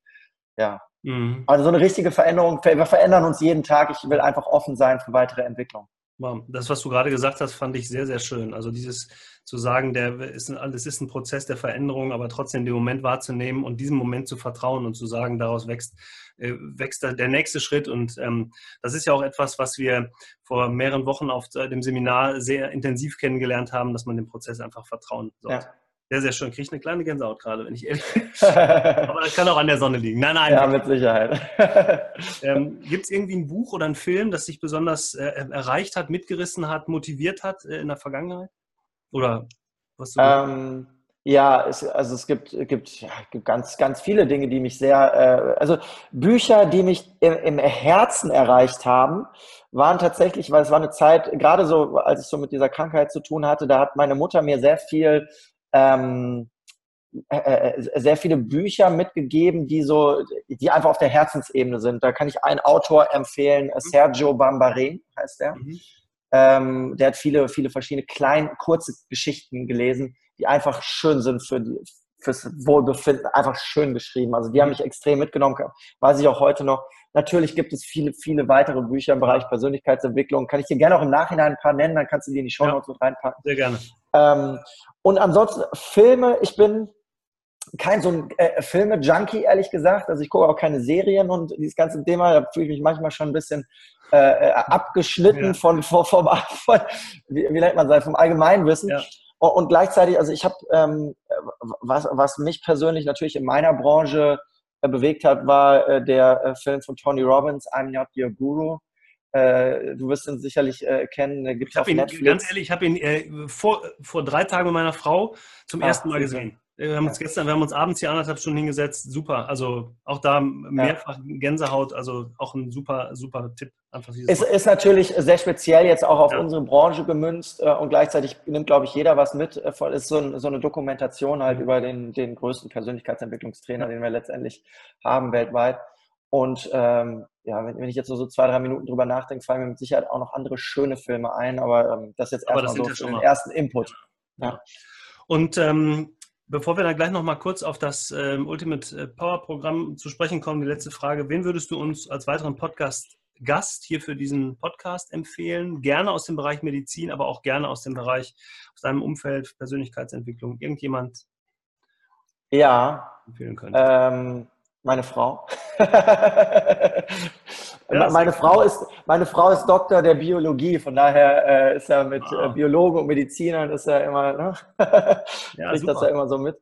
Ja. Mhm. Also so eine richtige Veränderung, wir verändern uns jeden Tag. Ich will einfach offen sein für weitere Entwicklung. Das, was du gerade gesagt hast, fand ich sehr, sehr schön. Also dieses zu sagen, der ist, das ist ein Prozess der Veränderung, aber trotzdem den Moment wahrzunehmen und diesem Moment zu vertrauen und zu sagen, daraus wächst, äh, wächst der nächste Schritt. Und ähm, das ist ja auch etwas, was wir vor mehreren Wochen auf dem Seminar sehr intensiv kennengelernt haben, dass man dem Prozess einfach vertrauen sollte. Ja. Sehr, sehr schön. Kriege ich eine kleine Gänsehaut gerade, wenn ich ehrlich bin. Aber das kann auch an der Sonne liegen. Nein, nein. Ja, mit Sicherheit. ähm, Gibt es irgendwie ein Buch oder einen Film, das dich besonders äh, erreicht hat, mitgerissen hat, motiviert hat äh, in der Vergangenheit? Oder was du ähm, ja, es, also es gibt, gibt, gibt ganz, ganz viele Dinge, die mich sehr, äh, also Bücher, die mich im, im Herzen erreicht haben, waren tatsächlich, weil es war eine Zeit, gerade so, als ich so mit dieser Krankheit zu tun hatte, da hat meine Mutter mir sehr viel ähm, äh, äh, sehr viele Bücher mitgegeben, die so, die einfach auf der Herzensebene sind. Da kann ich einen Autor empfehlen, mhm. Sergio Bambare heißt der. Mhm. Ähm, der hat viele, viele verschiedene kleine, kurze Geschichten gelesen, die einfach schön sind für die, fürs Wohlbefinden, einfach schön geschrieben. Also die haben mhm. mich extrem mitgenommen, weiß ich auch heute noch. Natürlich gibt es viele, viele weitere Bücher im Bereich Persönlichkeitsentwicklung. Kann ich dir gerne auch im Nachhinein ein paar nennen, dann kannst du die in die Show Notes ja, mit reinpacken. Sehr gerne. Ähm, und ansonsten Filme, ich bin kein so ein äh, Filme-Junkie, ehrlich gesagt. Also ich gucke auch keine Serien und dieses ganze Thema, da fühle ich mich manchmal schon ein bisschen äh, äh abgeschnitten ja. von, von, vom, von, wie, wie nennt man das, vom Allgemeinwissen. Ja. Und, und, gleichzeitig, also ich habe, ähm, was, was mich persönlich natürlich in meiner Branche äh, bewegt hat, war äh, der äh, Film von Tony Robbins, I'm Not Your Guru. Äh, du wirst ihn sicherlich äh, kennen. Gibt ich habe ihn, Netflix. ganz ehrlich, ich habe ihn äh, vor, vor drei Tagen mit meiner Frau zum Ach, ersten Mal gesehen. Wir haben uns gestern, wir haben uns abends hier anderthalb Stunden hingesetzt. Super. Also auch da mehrfach Gänsehaut. Also auch ein super, super Tipp. Einfach es ist natürlich sehr speziell jetzt auch auf ja. unsere Branche gemünzt äh, und gleichzeitig nimmt, glaube ich, jeder was mit. Es ist so, ein, so eine Dokumentation halt mhm. über den, den größten Persönlichkeitsentwicklungstrainer, den wir letztendlich haben weltweit. Und ähm, ja, wenn, wenn, ich jetzt so, so zwei, drei Minuten drüber nachdenke, fallen mir mit Sicherheit auch noch andere schöne Filme ein, aber ähm, das jetzt erstmal so für den ersten Input. Ja. Und ähm, bevor wir dann gleich noch mal kurz auf das ähm, Ultimate äh, Power Programm zu sprechen kommen, die letzte Frage: Wen würdest du uns als weiteren Podcast Gast hier für diesen Podcast empfehlen? Gerne aus dem Bereich Medizin, aber auch gerne aus dem Bereich, aus deinem Umfeld, Persönlichkeitsentwicklung. Irgendjemand? Ja. Empfehlen könnte. Ähm, meine Frau. meine, Frau ist, meine Frau ist Doktor der Biologie, von daher äh, ist er mit äh, ah. Biologen und Medizinern ist er immer, ne? ja, kriegt das ja immer so mit.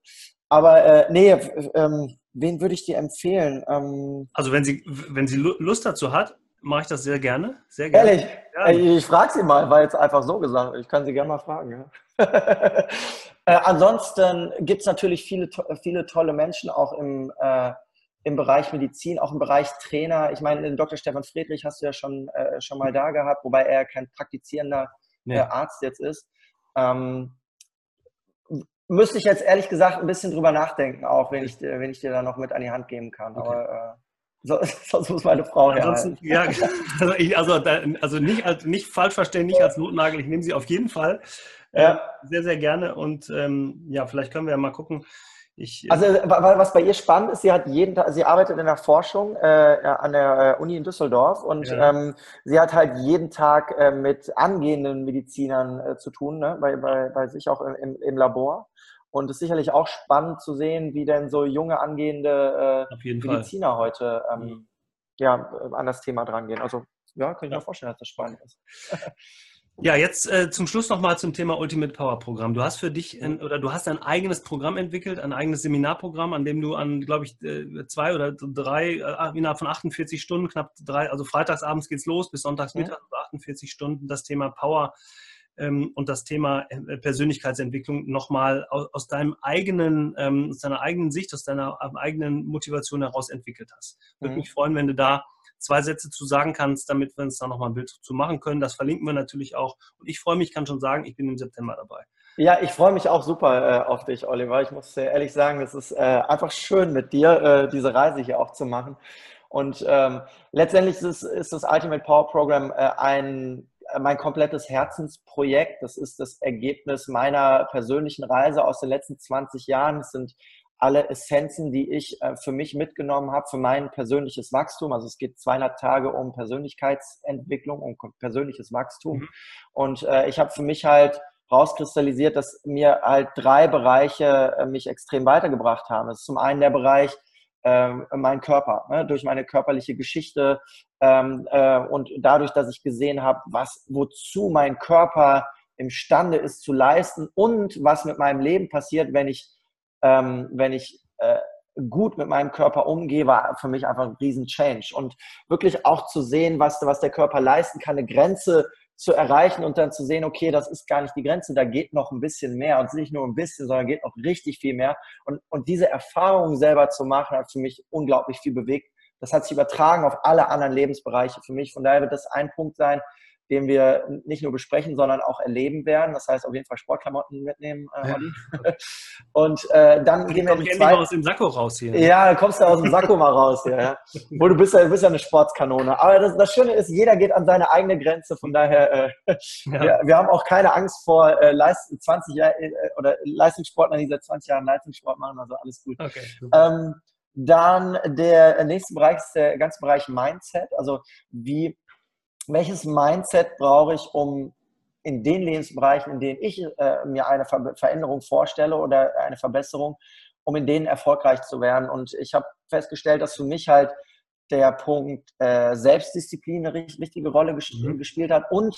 Aber äh, nee, ähm, wen würde ich dir empfehlen? Ähm, also wenn sie, wenn sie Lust dazu hat, mache ich das sehr gerne. Sehr gerne. Ehrlich? Ja. Ich, ich frage sie mal, weil jetzt einfach so gesagt. Ich kann sie gerne mal fragen. Ja. äh, ansonsten gibt es natürlich viele, viele tolle Menschen auch im äh, im Bereich Medizin, auch im Bereich Trainer. Ich meine, den Dr. Stefan Friedrich hast du ja schon, äh, schon mal da gehabt, wobei er kein praktizierender äh, Arzt jetzt ist. Ähm, müsste ich jetzt ehrlich gesagt ein bisschen drüber nachdenken, auch wenn ich, wenn ich dir da noch mit an die Hand geben kann. Okay. Aber äh, so, sonst muss meine Frau Ansonsten, ja, also, ich, also, also nicht, als, nicht falsch verstehen, nicht als Notnagel. Ich nehme sie auf jeden Fall ja. äh, sehr, sehr gerne. Und ähm, ja, vielleicht können wir ja mal gucken, ich, äh, also was bei ihr spannend ist, sie hat jeden Tag, sie arbeitet in der Forschung äh, an der äh, Uni in Düsseldorf und ja. ähm, sie hat halt jeden Tag äh, mit angehenden Medizinern äh, zu tun, ne? bei, bei, bei sich auch im, im Labor. Und es ist sicherlich auch spannend zu sehen, wie denn so junge angehende äh, Mediziner Fall. heute ähm, mhm. ja, an das Thema drangehen. Also ja, kann ich ja. mir vorstellen, dass das spannend ist. Ja, jetzt äh, zum Schluss nochmal zum Thema Ultimate Power Programm. Du hast für dich ein, oder du hast ein eigenes Programm entwickelt, ein eigenes Seminarprogramm, an dem du an, glaube ich, äh, zwei oder drei, äh, innerhalb von 48 Stunden, knapp drei, also freitagsabends geht's los bis sonntagsmittag, ja. also 48 Stunden, das Thema Power ähm, und das Thema äh, Persönlichkeitsentwicklung nochmal aus, aus deinem eigenen, ähm, aus deiner eigenen Sicht, aus deiner eigenen Motivation heraus entwickelt hast. Würde mhm. mich freuen, wenn du da zwei Sätze zu sagen kannst, damit wir uns da nochmal ein Bild zu machen können. Das verlinken wir natürlich auch. Und ich freue mich, kann schon sagen, ich bin im September dabei. Ja, ich freue mich auch super äh, auf dich, Oliver. Ich muss sehr ehrlich sagen, es ist äh, einfach schön mit dir, äh, diese Reise hier auch zu machen. Und ähm, letztendlich ist, ist, das Ultimate Power Program äh, ein äh, mein komplettes Herzensprojekt. Das ist das Ergebnis meiner persönlichen Reise aus den letzten 20 Jahren. Es sind alle Essenzen, die ich äh, für mich mitgenommen habe, für mein persönliches Wachstum. Also es geht 200 Tage um Persönlichkeitsentwicklung, um persönliches Wachstum. Mhm. Und äh, ich habe für mich halt rauskristallisiert, dass mir halt drei Bereiche äh, mich extrem weitergebracht haben. Das ist zum einen der Bereich ähm, mein Körper, ne? durch meine körperliche Geschichte ähm, äh, und dadurch, dass ich gesehen habe, was wozu mein Körper imstande ist zu leisten und was mit meinem Leben passiert, wenn ich ähm, wenn ich äh, gut mit meinem Körper umgehe, war für mich einfach ein riesen Change. Und wirklich auch zu sehen, was, was der Körper leisten kann, eine Grenze zu erreichen und dann zu sehen, okay, das ist gar nicht die Grenze, da geht noch ein bisschen mehr und nicht nur ein bisschen, sondern geht noch richtig viel mehr. Und, und diese Erfahrung selber zu machen, hat für mich unglaublich viel bewegt. Das hat sich übertragen auf alle anderen Lebensbereiche für mich. Von daher wird das ein Punkt sein, den wir nicht nur besprechen, sondern auch erleben werden. Das heißt, auf jeden Fall Sportklamotten mitnehmen, äh, Olli. Ja. Und äh, dann gehen wir in die zweite... aus dem Sakko raus hier. Ja, dann kommst du aus dem Sakko mal raus hier. Ja. Wo du bist ja, du bist ja eine Sportskanone. Aber das, das Schöne ist, jeder geht an seine eigene Grenze. Von daher, äh, ja. wir, wir, haben auch keine Angst vor äh, Leist 20 Jahre äh, oder Leistungssportlern, die seit 20 Jahren Leistungssport machen. Also alles gut. Okay, ähm, dann der nächste Bereich ist der ganze Bereich Mindset. Also wie welches Mindset brauche ich, um in den Lebensbereichen, in denen ich äh, mir eine Ver Veränderung vorstelle oder eine Verbesserung, um in denen erfolgreich zu werden. Und ich habe festgestellt, dass für mich halt der Punkt äh, Selbstdisziplin eine wichtige Rolle ges mhm. gespielt hat und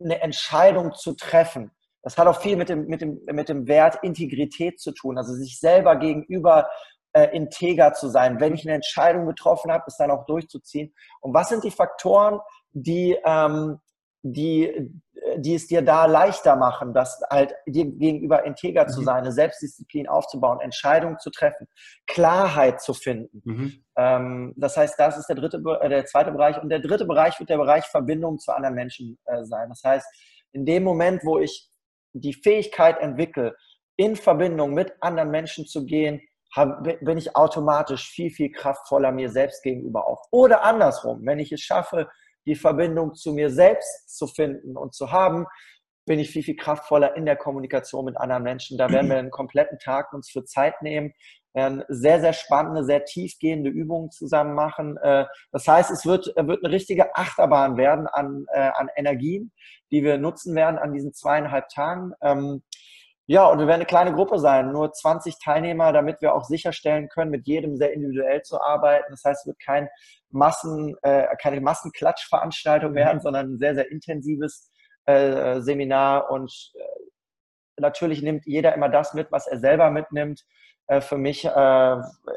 eine Entscheidung zu treffen. Das hat auch viel mit dem, mit dem, mit dem Wert Integrität zu tun, also sich selber gegenüber äh, integer zu sein. Wenn ich eine Entscheidung getroffen habe, es dann auch durchzuziehen. Und was sind die Faktoren, die, ähm, die, die es dir da leichter machen, das halt dir gegenüber integer zu mhm. sein, eine Selbstdisziplin aufzubauen, Entscheidungen zu treffen, Klarheit zu finden. Mhm. Ähm, das heißt, das ist der dritte, äh, der zweite Bereich. Und der dritte Bereich wird der Bereich Verbindung zu anderen Menschen äh, sein. Das heißt, in dem Moment, wo ich die Fähigkeit entwickle, in Verbindung mit anderen Menschen zu gehen, hab, bin ich automatisch viel, viel kraftvoller mir selbst gegenüber auch. Oder andersrum, wenn ich es schaffe, die Verbindung zu mir selbst zu finden und zu haben, bin ich viel, viel kraftvoller in der Kommunikation mit anderen Menschen. Da werden wir einen kompletten Tag uns für Zeit nehmen, werden sehr, sehr spannende, sehr tiefgehende Übungen zusammen machen. Äh, das heißt, es wird, wird eine richtige Achterbahn werden an, äh, an Energien, die wir nutzen werden an diesen zweieinhalb Tagen. Ja, und wir werden eine kleine Gruppe sein, nur 20 Teilnehmer, damit wir auch sicherstellen können, mit jedem sehr individuell zu arbeiten. Das heißt, es wird kein Massen, äh, keine Massenklatschveranstaltung werden, mhm. sondern ein sehr, sehr intensives äh, Seminar. Und äh, natürlich nimmt jeder immer das mit, was er selber mitnimmt. Äh, für mich äh,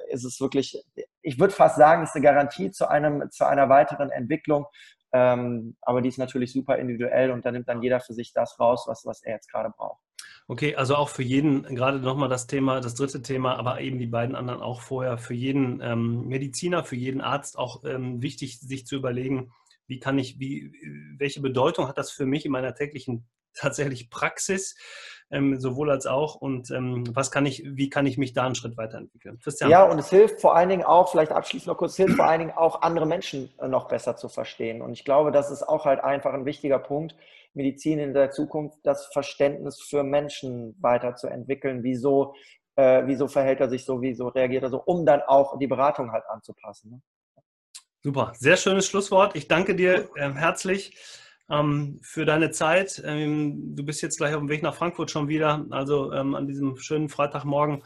ist es wirklich, ich würde fast sagen, es ist eine Garantie zu, einem, zu einer weiteren Entwicklung. Ähm, aber die ist natürlich super individuell und da nimmt dann jeder für sich das raus, was, was er jetzt gerade braucht. Okay, also auch für jeden, gerade nochmal das Thema, das dritte Thema, aber eben die beiden anderen auch vorher, für jeden ähm, Mediziner, für jeden Arzt auch ähm, wichtig, sich zu überlegen, wie kann ich, wie, welche Bedeutung hat das für mich in meiner täglichen tatsächlich Praxis, ähm, sowohl als auch und ähm, was kann ich, wie kann ich mich da einen Schritt weiterentwickeln? Christian. Ja, und es hilft vor allen Dingen auch, vielleicht abschließend noch kurz, es hilft vor allen Dingen auch andere Menschen äh, noch besser zu verstehen. Und ich glaube, das ist auch halt einfach ein wichtiger Punkt, Medizin in der Zukunft, das Verständnis für Menschen weiterzuentwickeln. Wieso, äh, wieso verhält er sich so, wieso reagiert er so, um dann auch die Beratung halt anzupassen. Ne? Super, sehr schönes Schlusswort. Ich danke dir äh, herzlich ähm, für deine Zeit. Ähm, du bist jetzt gleich auf dem Weg nach Frankfurt schon wieder, also ähm, an diesem schönen Freitagmorgen,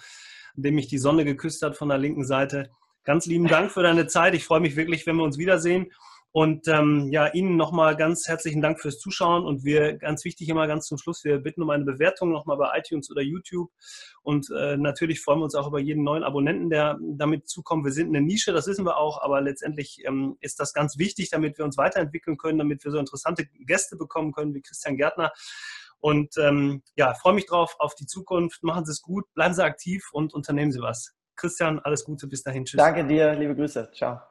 an dem mich die Sonne geküsst hat von der linken Seite. Ganz lieben Dank für deine Zeit. Ich freue mich wirklich, wenn wir uns wiedersehen. Und ähm, ja, Ihnen nochmal ganz herzlichen Dank fürs Zuschauen und wir, ganz wichtig immer ganz zum Schluss, wir bitten um eine Bewertung nochmal bei iTunes oder YouTube und äh, natürlich freuen wir uns auch über jeden neuen Abonnenten, der damit zukommt. Wir sind eine Nische, das wissen wir auch, aber letztendlich ähm, ist das ganz wichtig, damit wir uns weiterentwickeln können, damit wir so interessante Gäste bekommen können wie Christian Gärtner. Und ähm, ja, freue mich drauf auf die Zukunft. Machen Sie es gut, bleiben Sie aktiv und unternehmen Sie was. Christian, alles Gute, bis dahin. Tschüss. Danke dir, liebe Grüße. Ciao.